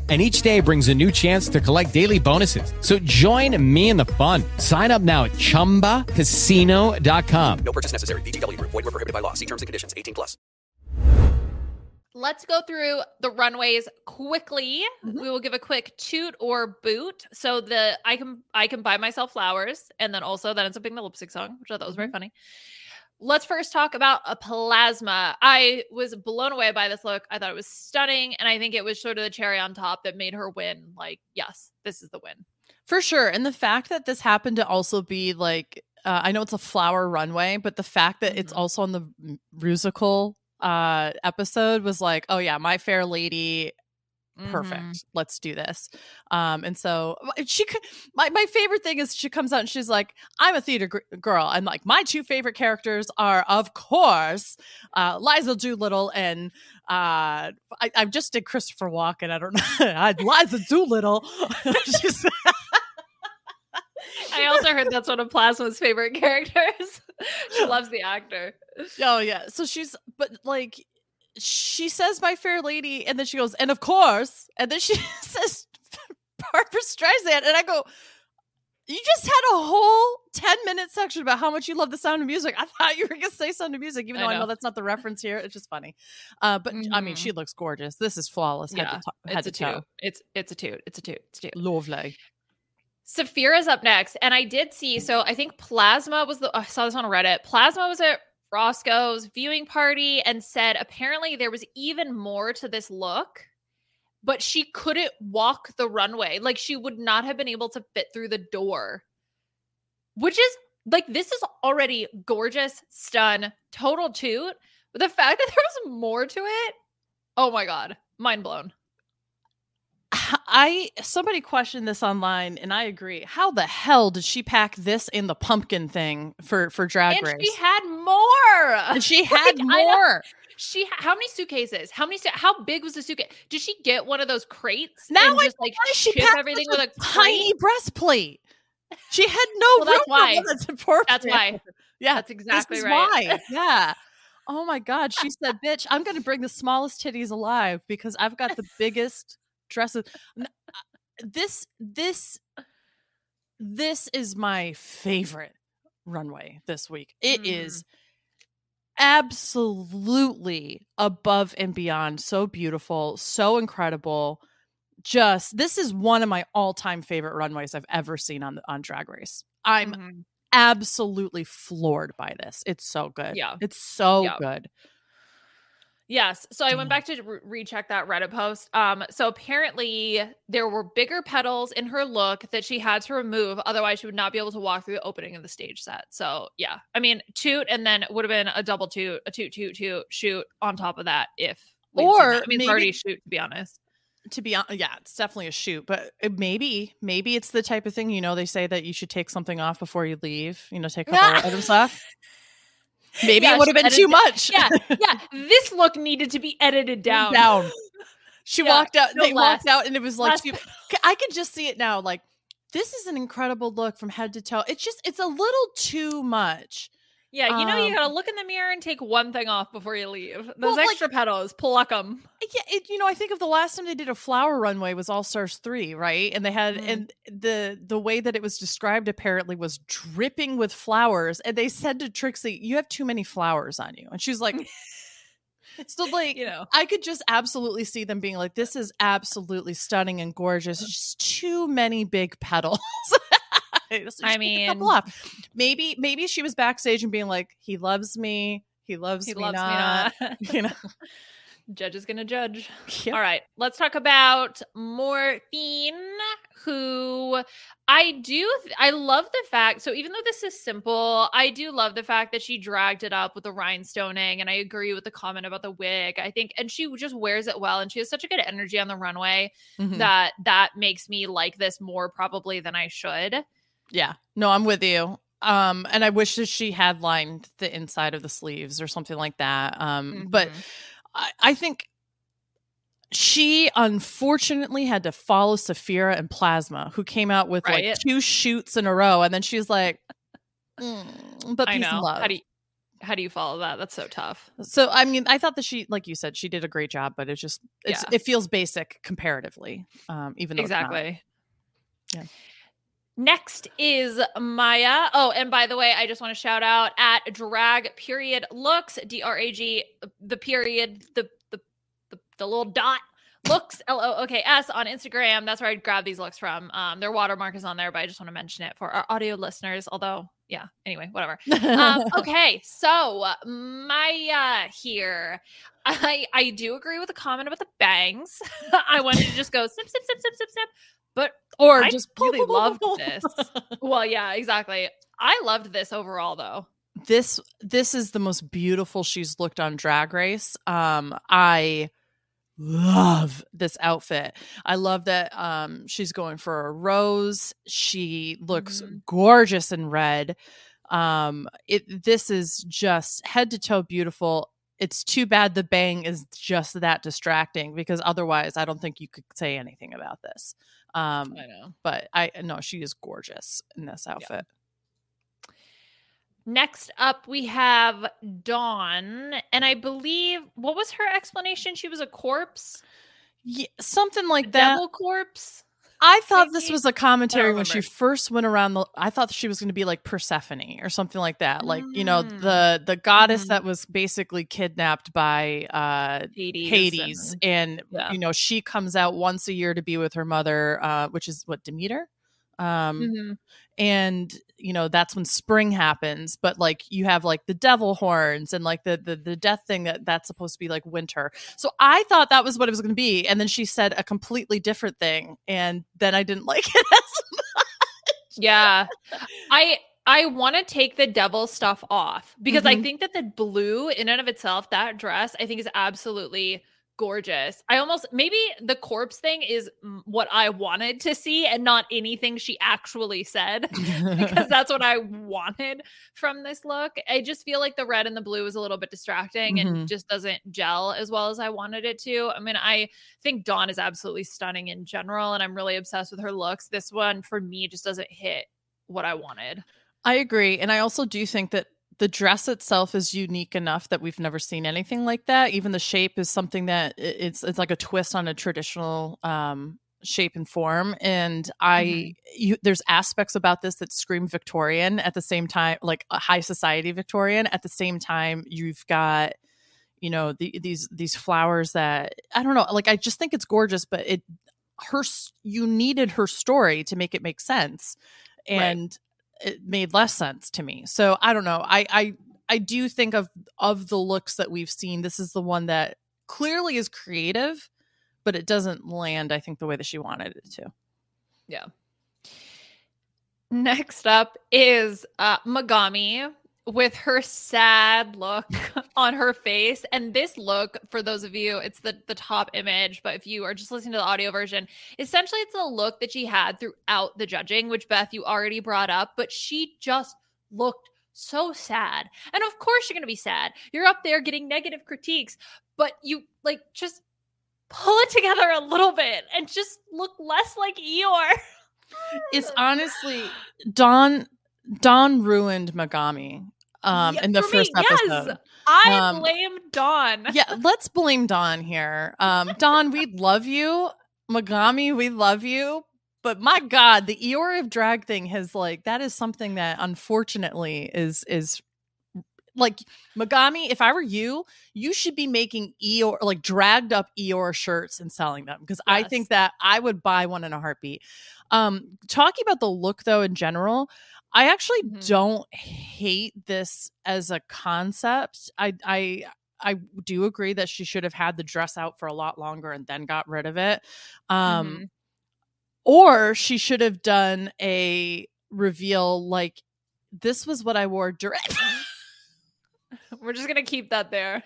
And each day brings a new chance to collect daily bonuses. So join me in the fun. Sign up now at chumbacasino.com. No purchase necessary. VGW Group. Void were prohibited by law. See terms and conditions. 18 plus. Let's go through the runways quickly. Mm-hmm. We will give a quick toot or boot. So the I can I can buy myself flowers, and then also that ends up being the lipstick song, which I thought was very mm-hmm. funny. Let's first talk about a plasma. I was blown away by this look. I thought it was stunning, and I think it was sort of the cherry on top that made her win. Like, yes, this is the win. For sure. And the fact that this happened to also be like, uh, I know it's a flower runway, but the fact that it's Mhm. also on the musical uh, episode was like, oh, yeah, My Fair Lady. Perfect. Mhm. Let's do this. Um, and so she could. My, my favorite thing is she comes out and she's like, "I'm a theater gr- girl." I'm like, my two favorite characters are, of course, uh, Liza Doolittle and uh, I, I just did Christopher Walken. I don't know, I, Liza Doolittle. I also heard that's one of Plasma's favorite characters. she loves the actor. Oh yeah. So she's but like she says my fair lady and then she goes and of course and then she says Barbra Streisand and I go you just had a whole 10 minute section about how much you love the sound of music. I thought you were going to say sound of music even though I know. know. that's not the reference here. It's just funny. Uh but I mean Mhm. she looks gorgeous. This is flawless head Yeah, to, to- head it's a to toe. toot. It's it's a toot. It's a toot. It's a toot. Lovely. Sapphira's up next, and I did see. So I think Plasma was the. I saw this on Reddit. Plasma was at Roscoe's viewing party and said apparently there was even more to this look, but she couldn't walk the runway. Like she would not have been able to fit through the door, which is like this is already gorgeous, stun, total toot. But the fact that there was more to it, oh my god, mind blown. I somebody questioned this online, and I agree. How the hell did she pack this in the pumpkin thing for for Drag and Race? she had more. And she had know- more. She how many suitcases? How many? How big was the suitcase? Did she get one of those crates Now and I just like she ship pack everything with a tiny crate? breastplate. She had no Well, that's why. that's. That's why. Yeah, That's exactly right. Why? Yeah. Oh my God. She said, bitch, I'm going to bring the smallest titties alive because I've got the biggest dresses. Uh, This, this, this is my favorite runway this week. It is absolutely above and beyond so beautiful, so incredible. Just this is one of my all-time favorite runways I've ever seen on on Drag Race. I'm Mhm. absolutely floored by this. It's so good. Yeah. It's so Yeah. good. Yes. So I went Mm. back to re- recheck that Reddit post. Um, so apparently there were bigger petals in her look that she had to remove, otherwise she would not be able to walk through the opening of the stage set. So yeah, I mean, toot, and then it would have been a double toot, a toot, toot, toot, shoot on top of that if. Or that. I mean, it's already shoot to be honest. To be honest, yeah, it's definitely a shoot, but maybe, maybe it's the type of thing, you know, they say that you should take something off before you leave, you know, take a couple of items off. Maybe Yeah, it would have been too much. Yeah, yeah. This look needed to be edited down. down. She Yeah, walked out. no They walked out, and it was like she, I could just see it now. Like this is an incredible look from head to toe. It's just it's a little too much. Yeah, you know, you Um, gotta look in the mirror and take one thing off before you leave. Those Well, like- extra petals, pluck them. Yeah, it, you know, I think of the last time they did a flower runway was All Stars three, right? And they had Mhm. and the the way that it was described apparently was dripping with flowers. And they said to Trixie, "You have too many flowers on you," and she's like. So like You know. I could just absolutely see them being like, "This is absolutely stunning and gorgeous. It's just too many big petals." I take a couple mean- off. maybe maybe she was backstage and being like, "He loves me. He loves, He me, loves not. me not. You know, Judge is gonna judge. Yep. All right, let's talk about Morphine, who I do. th- I love the fact. So even though this is simple, I do love the fact that she dragged it up with the rhinestoning, and I agree with the comment about the wig. I think, and she just wears it well, and she has such a good energy on the runway Mhm. that that makes me like this more probably than I should. Yeah. No, I'm with you. Um, and I wish that she had lined the inside of the sleeves or something like that. Um, but Mhm. I, I think she unfortunately had to follow Sapphira and Plasma, who came out with like two shoots in a row, and then she's like, "Mm, "But I peace and love." How do you how do you follow that? That's so tough. so I mean, I thought that she, like you said, she did a great job, but it's just it's Yeah. it feels basic comparatively, um, even though exactly. Yeah. Next is Mhi'ya. Oh, and by the way, I just want to shout out at drag period looks D R A G the period the the the, the little dot looks L O O K S on Instagram. That's where I grab these looks from. Um, their watermark is on there, but I just want to mention it for our audio listeners. Although, yeah. Anyway, whatever. um, okay, so Mhi'ya here. I I do agree with the comment about the bangs. I wanted to just go snip snip snip snip snip snip, but or I just really loved this. well, yeah, exactly. I loved this overall, though. this this is the most beautiful she's looked on drag race um i love this outfit i love that um she's going for a rose she looks Mhm. gorgeous in red um it this is just head to toe beautiful it's too bad the bang is just that distracting because otherwise i don't think you could say anything about this um I know. but i no she is gorgeous in this outfit Next up, we have Dawn, and I believe what was her explanation? She was a corpse, yeah, something like a that devil corpse. I thought this was a commentary when she first went around the I thought she was going to be like Persephone or something like that. Like, you know, Mm. the the goddess Mhm. that was basically kidnapped by uh Hades. Hades and- and, yeah. you know, she comes out once a year to be with her mother uh which is what Demeter? Um, Mhm. and you know that's when spring happens but like you have like the devil horns and like the the, the death thing that that's supposed to be like winter so i thought that was what it was going to be and then she said a completely different thing and then i didn't like it as Yeah. I I want to take the devil stuff off because I Mhm. think that the blue in and of itself, that dress, I think is absolutely gorgeous. I almost maybe the corpse thing is what I wanted to see and not anything she actually said because that's what I wanted from this look. I just feel like the red and the blue is a little bit distracting Mhm. and just doesn't gel as well as I wanted it to. I mean, I think Dawn is absolutely stunning in general, and I'm really obsessed with her looks. This one for me just doesn't hit what I wanted. I agree. And I also do think that the dress itself is unique enough that we've never seen anything like that. Even the shape is something that it's it's like a twist on a traditional um shape and form. And i you, there's aspects about this that scream victorian at the same time like a high society victorian. At the same time you've got you know the, these these flowers that i don't know like i just think it's gorgeous but it her you needed her story to make it make sense. And it made less sense to me. So i don't know. I i i do think of of the looks that we've seen this is the one that clearly is creative but it doesn't land i think the way that she wanted it to. Yeah. Next up is uh, Megami with her sad look on her face. And this look, for those of you, it's the, the top image, but if you are just listening to the audio version, essentially it's a look that she had throughout the judging, which Beth, you already brought up, but she just looked so sad. And of course you're going to be sad. You're up there getting negative critiques, but you like just pull it together a little bit and just look less like Eeyore. it's honestly Dawn Dawn ruined Megami um Yeah, in the for me, first episode. Yes, I Um, blame Dawn. yeah, let's blame Dawn here. Um Dawn, we love you. Megami, we love you. But my God, the Eeyore of drag thing has like that is something that unfortunately is is like Megami, if I were you, you should be making Eeyore like dragged up Eeyore shirts and selling them because I think that I would buy one in a heartbeat. Um, talking about the look though in general, I actually Mhm. don't hate this as a concept. I I I do agree that she should have had the dress out for a lot longer and then got rid of it. Um, Mhm. or she should have done a reveal like this was what I wore during. We're just gonna keep that there.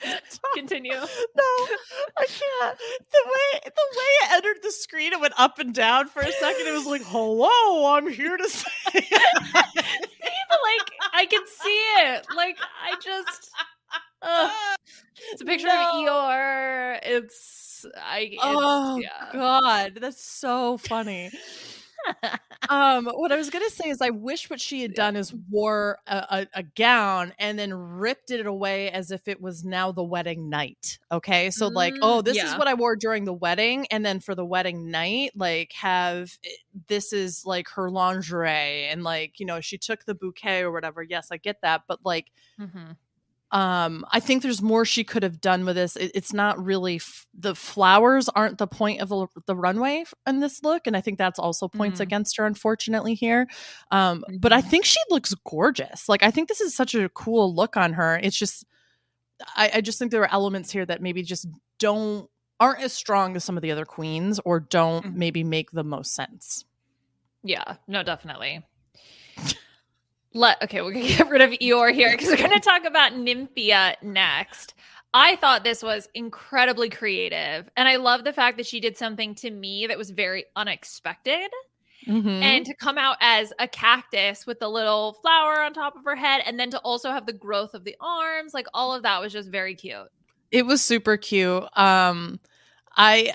Continue. No, I can't. The way the way it entered the screen, it went up and down for a second. It was like, "Hello, I'm here to say." See, but like I can see it. Like I just. Ugh. It's a picture of No. Eeyore. It's I. It's, oh yeah. God, that's so funny. Um, what I was gonna say is, I wish what she had done is wore a, a, a gown and then ripped it away as if it was now the wedding night. Okay, so like, Mm, oh, this is what I wore during the wedding, and then for the wedding night, like, have this is like her lingerie, and like, you know, she took the bouquet or whatever. Yes, I get that, but like, Mhm. Um i think there's more she could have done with this it, it's not really f- the flowers aren't the point of the, the runway in this look and i think that's also points Mhm. against her unfortunately here um but i Mhm. think she looks gorgeous like i think this is such a cool look on her it's just i, I just think there are elements here that maybe just don't aren't as strong as some of the other queens or don't Mhm. maybe make the most sense Yeah, no, definitely. Let okay, we're gonna get rid of Eeyore here because we're gonna talk about Nymphia next. I thought this was incredibly creative, and I love the fact that she did something to me that was very unexpected. Mhm. And to come out as a cactus with the little flower on top of her head, and then to also have the growth of the arms, like all of that was just very cute. It was super cute. Um I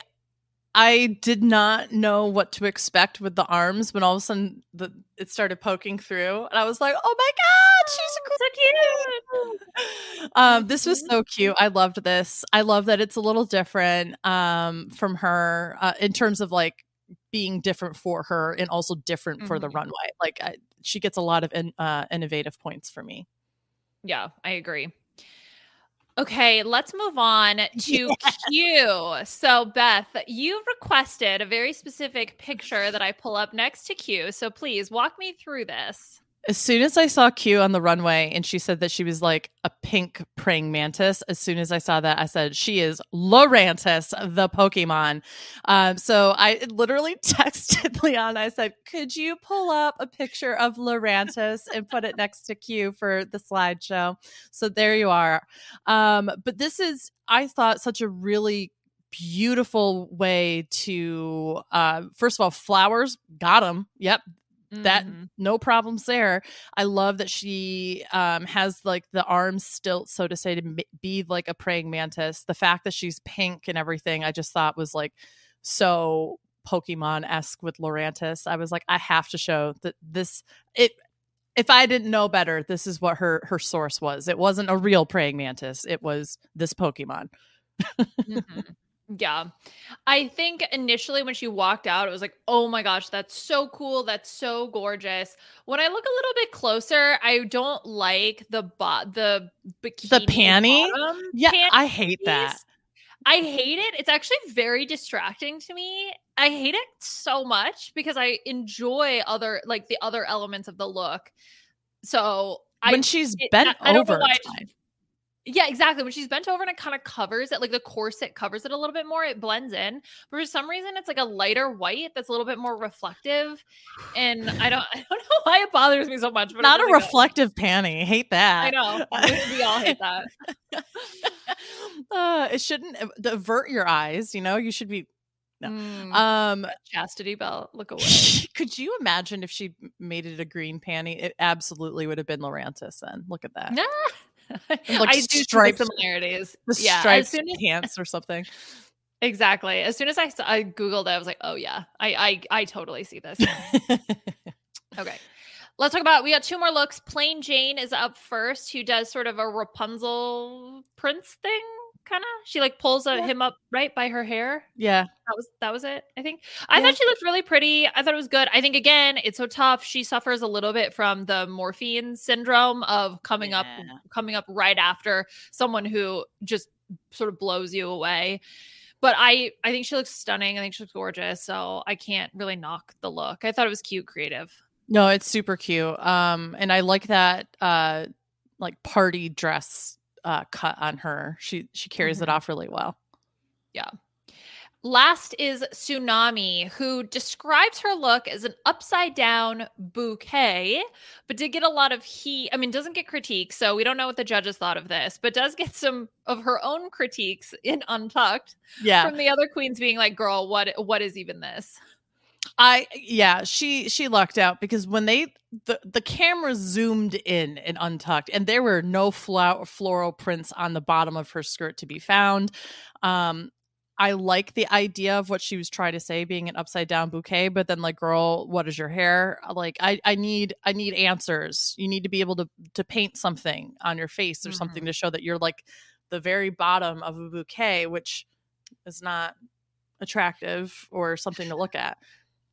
I did not know what to expect with the arms when all of a sudden the it started poking through and I was like, "Oh my god, she's So cute. um this was so cute i loved this i love that it's a little different um from her uh, in terms of like being different for her and also different for the Mhm. runway like I, she gets a lot of in, uh, innovative points for me Yeah, I agree. Okay, let's move on to Q. So, Beth, you requested a very specific picture that I pull up next to Q. So, please walk me through this. As soon as I saw Q on the runway and she said that she was like a pink praying mantis, as soon as I saw that, I said, she is Lurantis, the Pokemon. Um, so I literally texted Leon. I said, could you pull up a picture of Lurantis and put it next to Q for the slideshow? So there you are. Um, but this is, I thought, such a really beautiful way to, uh, first of all, flowers, got them. Yep, that Mhm. no problems there. I love that she um has like the arms stilt so to say to be like a praying mantis. The fact that she's pink and everything i just thought was like so pokemon-esque with Lurantis. I was like i have to show that this it if i didn't know better this is what her her source was. It wasn't a real praying mantis. It was this pokemon. Mhm. Yeah. I think initially when she walked out, it was like, oh my gosh, that's so cool. That's so gorgeous. When I look a little bit closer, I don't like the bo- the bikini the panty yeah panty i hate that. I hate it. It's actually very distracting to me. I hate it so much because I enjoy other like the other elements of the look. So I when she's bent I- I don't know over why it's I fine. Yeah, exactly. When she's bent over and it kind of covers it, like the corset covers it a little bit more, it blends in. But for some reason, it's like a lighter white that's a little bit more reflective. And I don't, I don't know why it bothers me so much. But not a does. reflective panty hate that I know. We, we all hate that. uh, it shouldn't av- divert your eyes. You know, you should be. No. Mm, Um, chastity belt. Look away. could you imagine if she made it a green panty? It absolutely would have been Lurantis. Then look at that. Like I do see striped- similarities. The yeah, striped as soon as, pants or something. exactly. As soon as I, saw, I googled it, I was like, oh yeah, I, I, I totally see this. Okay. Let's talk about we got two more looks. Plane Jane is up first, who does sort of a Rapunzel prince thing, kind of. She like pulls uh Yeah. him up right by her hair. yeah, That was that was it. I think. I Yeah. thought she looked really pretty. I thought it was good. I think again, it's so tough. She suffers a little bit from the morphine syndrome of coming up coming up right after someone who just sort of blows you away. But I I think she looks stunning. I think she looks gorgeous. So I can't really knock the look. I thought it was cute, creative. no, it's super cute. Um, and I like that uh, like party dress uh cut on her. She she carries it Mhm. off really well. Yeah. Last is Xunami, who describes her look as an upside down bouquet, but did get a lot of heat. I mean, doesn't get critiques, so we don't know what the judges thought of this, but does get some of her own critiques in Untucked Yeah, from the other queens being like, "Girl, what what is even this?" I yeah, she she lucked out because when they the the camera zoomed in and untucked and there were no flower floral prints on the bottom of her skirt to be found. Um I like the idea of what she was trying to say being an upside down bouquet, but then like girl, what is your hair? Like I I need I need answers. You need to be able to to paint something on your face or something to show that you're like the very bottom of a bouquet, which is not attractive or something to look at.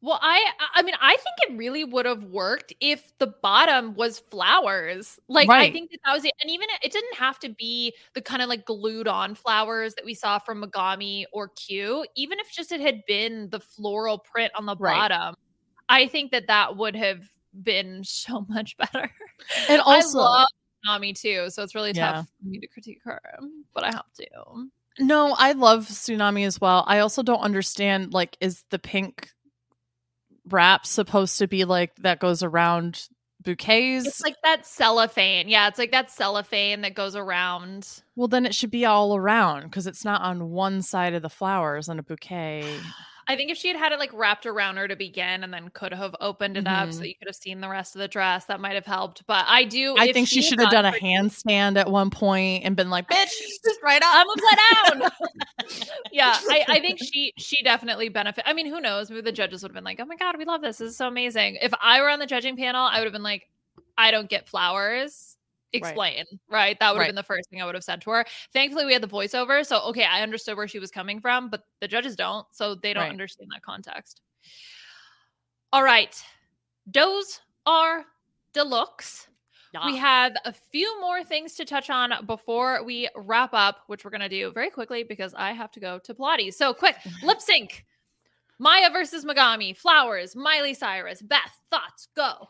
Well, I I mean, I think it really would have worked if the bottom was flowers. Like I think that, that was it. And even it didn't have to be the kind of like glued on flowers that we saw from Megami or Q. Even if just it had been the floral print on the Right. bottom, I think that that would have been so much better. And also, I love Megami too, so it's really Yeah. tough for me to critique her, but I have to. no, I love Xunami as well. I also don't understand like is the pink wrap supposed to be like that goes around bouquets? It's like that cellophane. Yeah, it's like that cellophane that goes around. well, then it should be all around because it's not on one side of the flowers on a bouquet. I think if she had had it like wrapped around her to begin and then could have opened it up so Mhm. you could have seen the rest of the dress, that might have helped. But I do. I think she had should have done a handstand at one point and been like, "Bitch, just right up, I'm up." upside down. yeah, I, I think she she definitely benefit. I mean, who knows? Maybe the judges would have been like, "Oh my god, we love this. This is so amazing." If I were on the judging panel, I would have been like, "I don't get flowers." Explain, right? That would have Right. been the first thing I would have said to her. Thankfully, we had the voiceover, so okay, I understood where she was coming from, but the judges don't, so they don't Right. understand that context. All right, those are deluxe. We have a few more things to touch on before we wrap up, which we're going to do very quickly because I have to go to Pilates. So, quick lip sync Mhi'ya versus Megami, Flowers, Miley Cyrus, Beth, thoughts, go.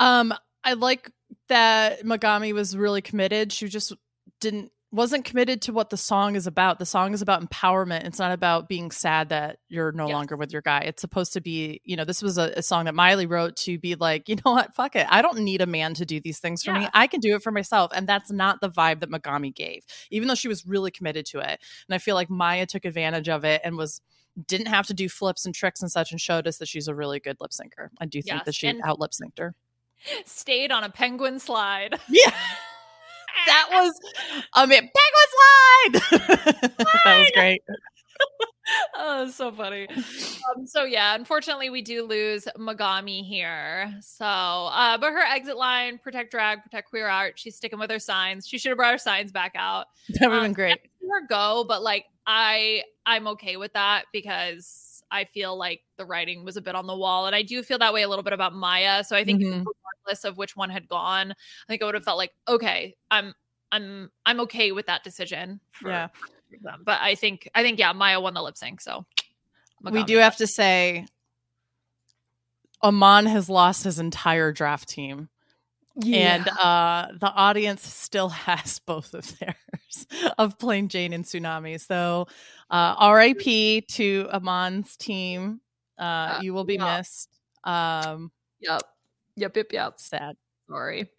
Um, I like that Megami was really committed. She just didn't wasn't committed to what the song is about. The song is about empowerment. It's not about being sad that you're no Yes. longer with your guy. It's supposed to be, you know, this was a, a song that Miley wrote to be like, you know what, fuck it. I don't need a man to do these things for me. I can do it for myself. And that's not the vibe that Megami gave, even though she was really committed to it. And I feel like Mhi'ya took advantage of it and was didn't have to do flips and tricks and such and showed us that she's a really good lip syncer. I do think Yes, that she and- out lip synced her. Stayed on a penguin slide. Yeah. That was I mean penguin slide. that was great. oh, so funny. Um, so yeah, unfortunately, we do lose Megami here. So, uh, but her exit line: protect drag, protect queer art. She's sticking with her signs. She should have brought her signs back out. That would have Um, been great. Her go, but like I, I'm okay with that because I feel like the writing was a bit on the wall, and I do feel that way a little bit about Mhi'ya. So I think Mhm. regardless of which one had gone, I think I would have felt like okay, I'm, I'm, I'm okay with that decision. For, Yeah. for them. But I think, I think yeah, Mhi'ya won the lip sync. So we do have to say Aman has lost his entire draft team. And uh the audience still has both of theirs of Plane Jane and Xunami. So uh RIP to Aman's team. Uh Uh, you will be yeah. missed. Um Yep. Yep. Yep. Yep. sad. Sorry.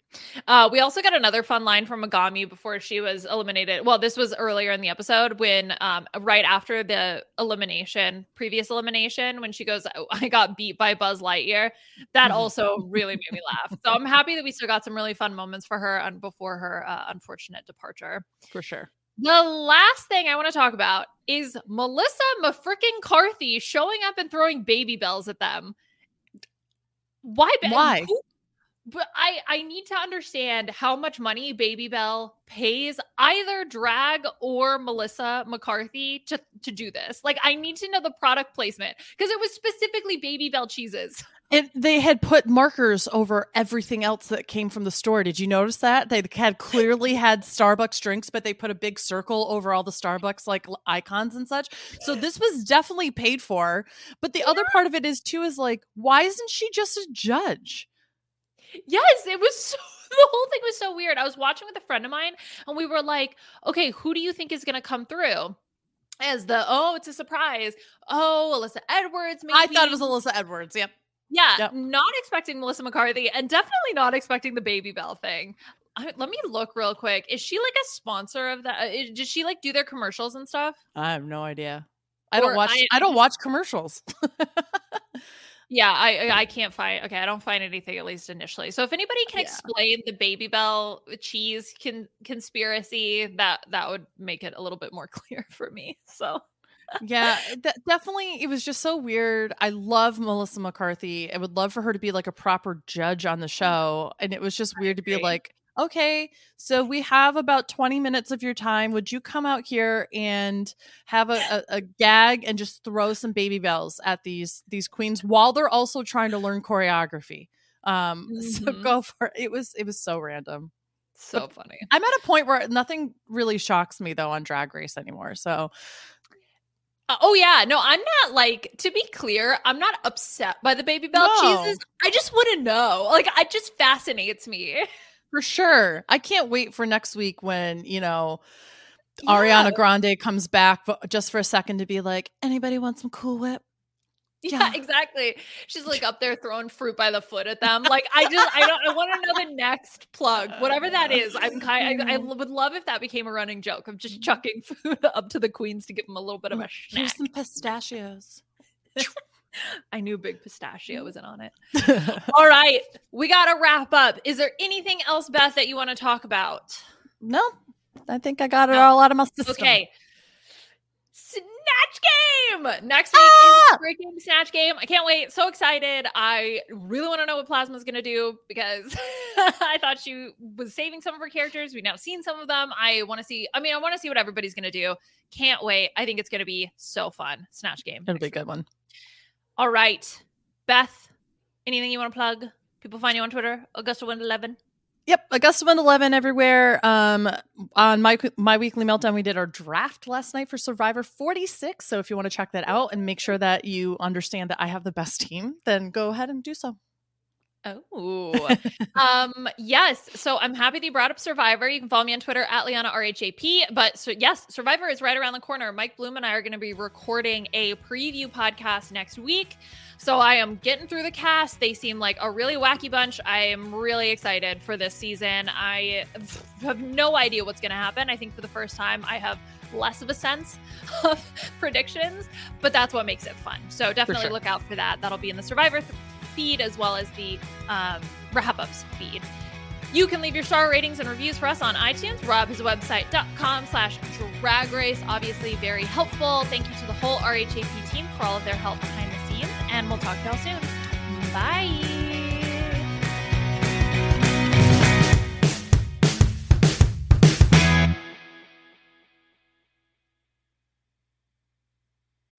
Uh, we also got another fun line from Megami before she was eliminated. Well, this was earlier in the episode when, um, right after the elimination, previous elimination, when she goes, "Oh, I got beat by Buzz Lightyear. That also really made me laugh. So I'm happy that we still got some really fun moments for her on before her uh, unfortunate departure. For sure. The last thing I want to talk about is Melissa McFrickin Carthy showing up and throwing Babybels at them. Why? Why? who- But I I need to understand how much money Babybel pays either drag or Melissa McCarthy to to do this. Like I need to know the product placement because it was specifically Babybel cheeses. And they had put markers over everything else that came from the store. Did you notice that? They had clearly had Starbucks drinks, but they put a big circle over all the Starbucks like icons and such. So this was definitely paid for. But the other part of it is too is like, why isn't she just a judge? Yes, it was so the whole thing was so weird. I was watching with a friend of mine and we were like, okay, who do you think is gonna come through? As the oh, it's a surprise. Oh, Alyssa Edwards. Maybe. I thought it was Alyssa Edwards. Yep. Yeah, Yep. not expecting Melissa McCarthy and definitely not expecting the Babybel thing. I, let me look real quick. Is she like a sponsor of that? Uh, Does she like do their commercials and stuff? I have no idea. I Or don't watch I- I, don't watch commercials. Yeah, I I- can't find. Okay, I don't find anything at least initially. So if anybody can Yeah. explain the Babybel uh, cheese con- conspiracy, that that would make it a little bit more clear for me. So yeah, uh, de- definitely. It was just so weird. I love Melissa McCarthy. I would love for her to be like a proper judge on the mm-hmm. show. And it was just weird to be like, okay, so we have about 20 minutes of your time. Would you come out here and have a, a, a gag and just throw some Babybels at these these queens while they're also trying to learn choreography? Um, so Mhm. go for it. It was it was so random. so funny. I'm at a point where nothing really shocks me though on Drag Race anymore. So Uh, oh yeah, no, I'm not like to be clear, I'm not upset by the Babybel No. cheeses. I just want to know. Like it just fascinates me. For sure. I can't wait for next week when, you know, Yeah. Ariana Grande comes back just for a second to be like, anybody want some Cool Whip? Yeah, Yeah. exactly. She's like up there throwing fruit by the foot at them. Like I just I don't I want to know the next plug, whatever that is. I'm kind I, I would love if that became a running joke of just chucking food up to the queens to give them a little bit of mm, a Here's some pistachios. I knew Big Pistachio was in on it. All right, we got to wrap up. Is there anything else, Beth, that you want to talk about? no, I think I got it No. all out of my system. Okay. Snatch game next week Ah! is freaking snatch game. I can't wait. So excited. I really want to know what Plasma's gonna do because I thought she was saving some of her characters. We've now seen some of them. I want to see. I mean, I want to see what everybody's gonna do. Can't wait. I think it's gonna be so fun. Snatch game. It'll be a good one. All right, Beth. Anything you want to plug? People find you on Twitter. Augusta Wind Eleven. Yep, Augusta 111 everywhere. Um, on my my weekly meltdown, we did our draft last night for Survivor 46. So if you want to check that out and make sure that you understand that I have the best team, then go ahead and do so. Oh, um, yes. So I'm happy that you brought up Survivor. You can follow me on Twitter at Liana RHAP. But so yes, Survivor is right around the corner. Mike Bloom and I are going to be recording a preview podcast next week. So I am getting through the cast. They seem like a really wacky bunch. I am really excited for this season. I have no idea what's going to happen. I think for the first time, I have less of a sense of predictions, but that's what makes it fun. So definitely sure. look out for that. That'll be in the Survivor th- feed as well as the um, wrap ups feed. You can leave your star ratings and reviews for us on iTunes, robhasawebsite.com slash drag race. Obviously, very helpful. Thank you to the whole RHAP team for all of their help behind the scenes, and we'll talk to y'all soon. Bye.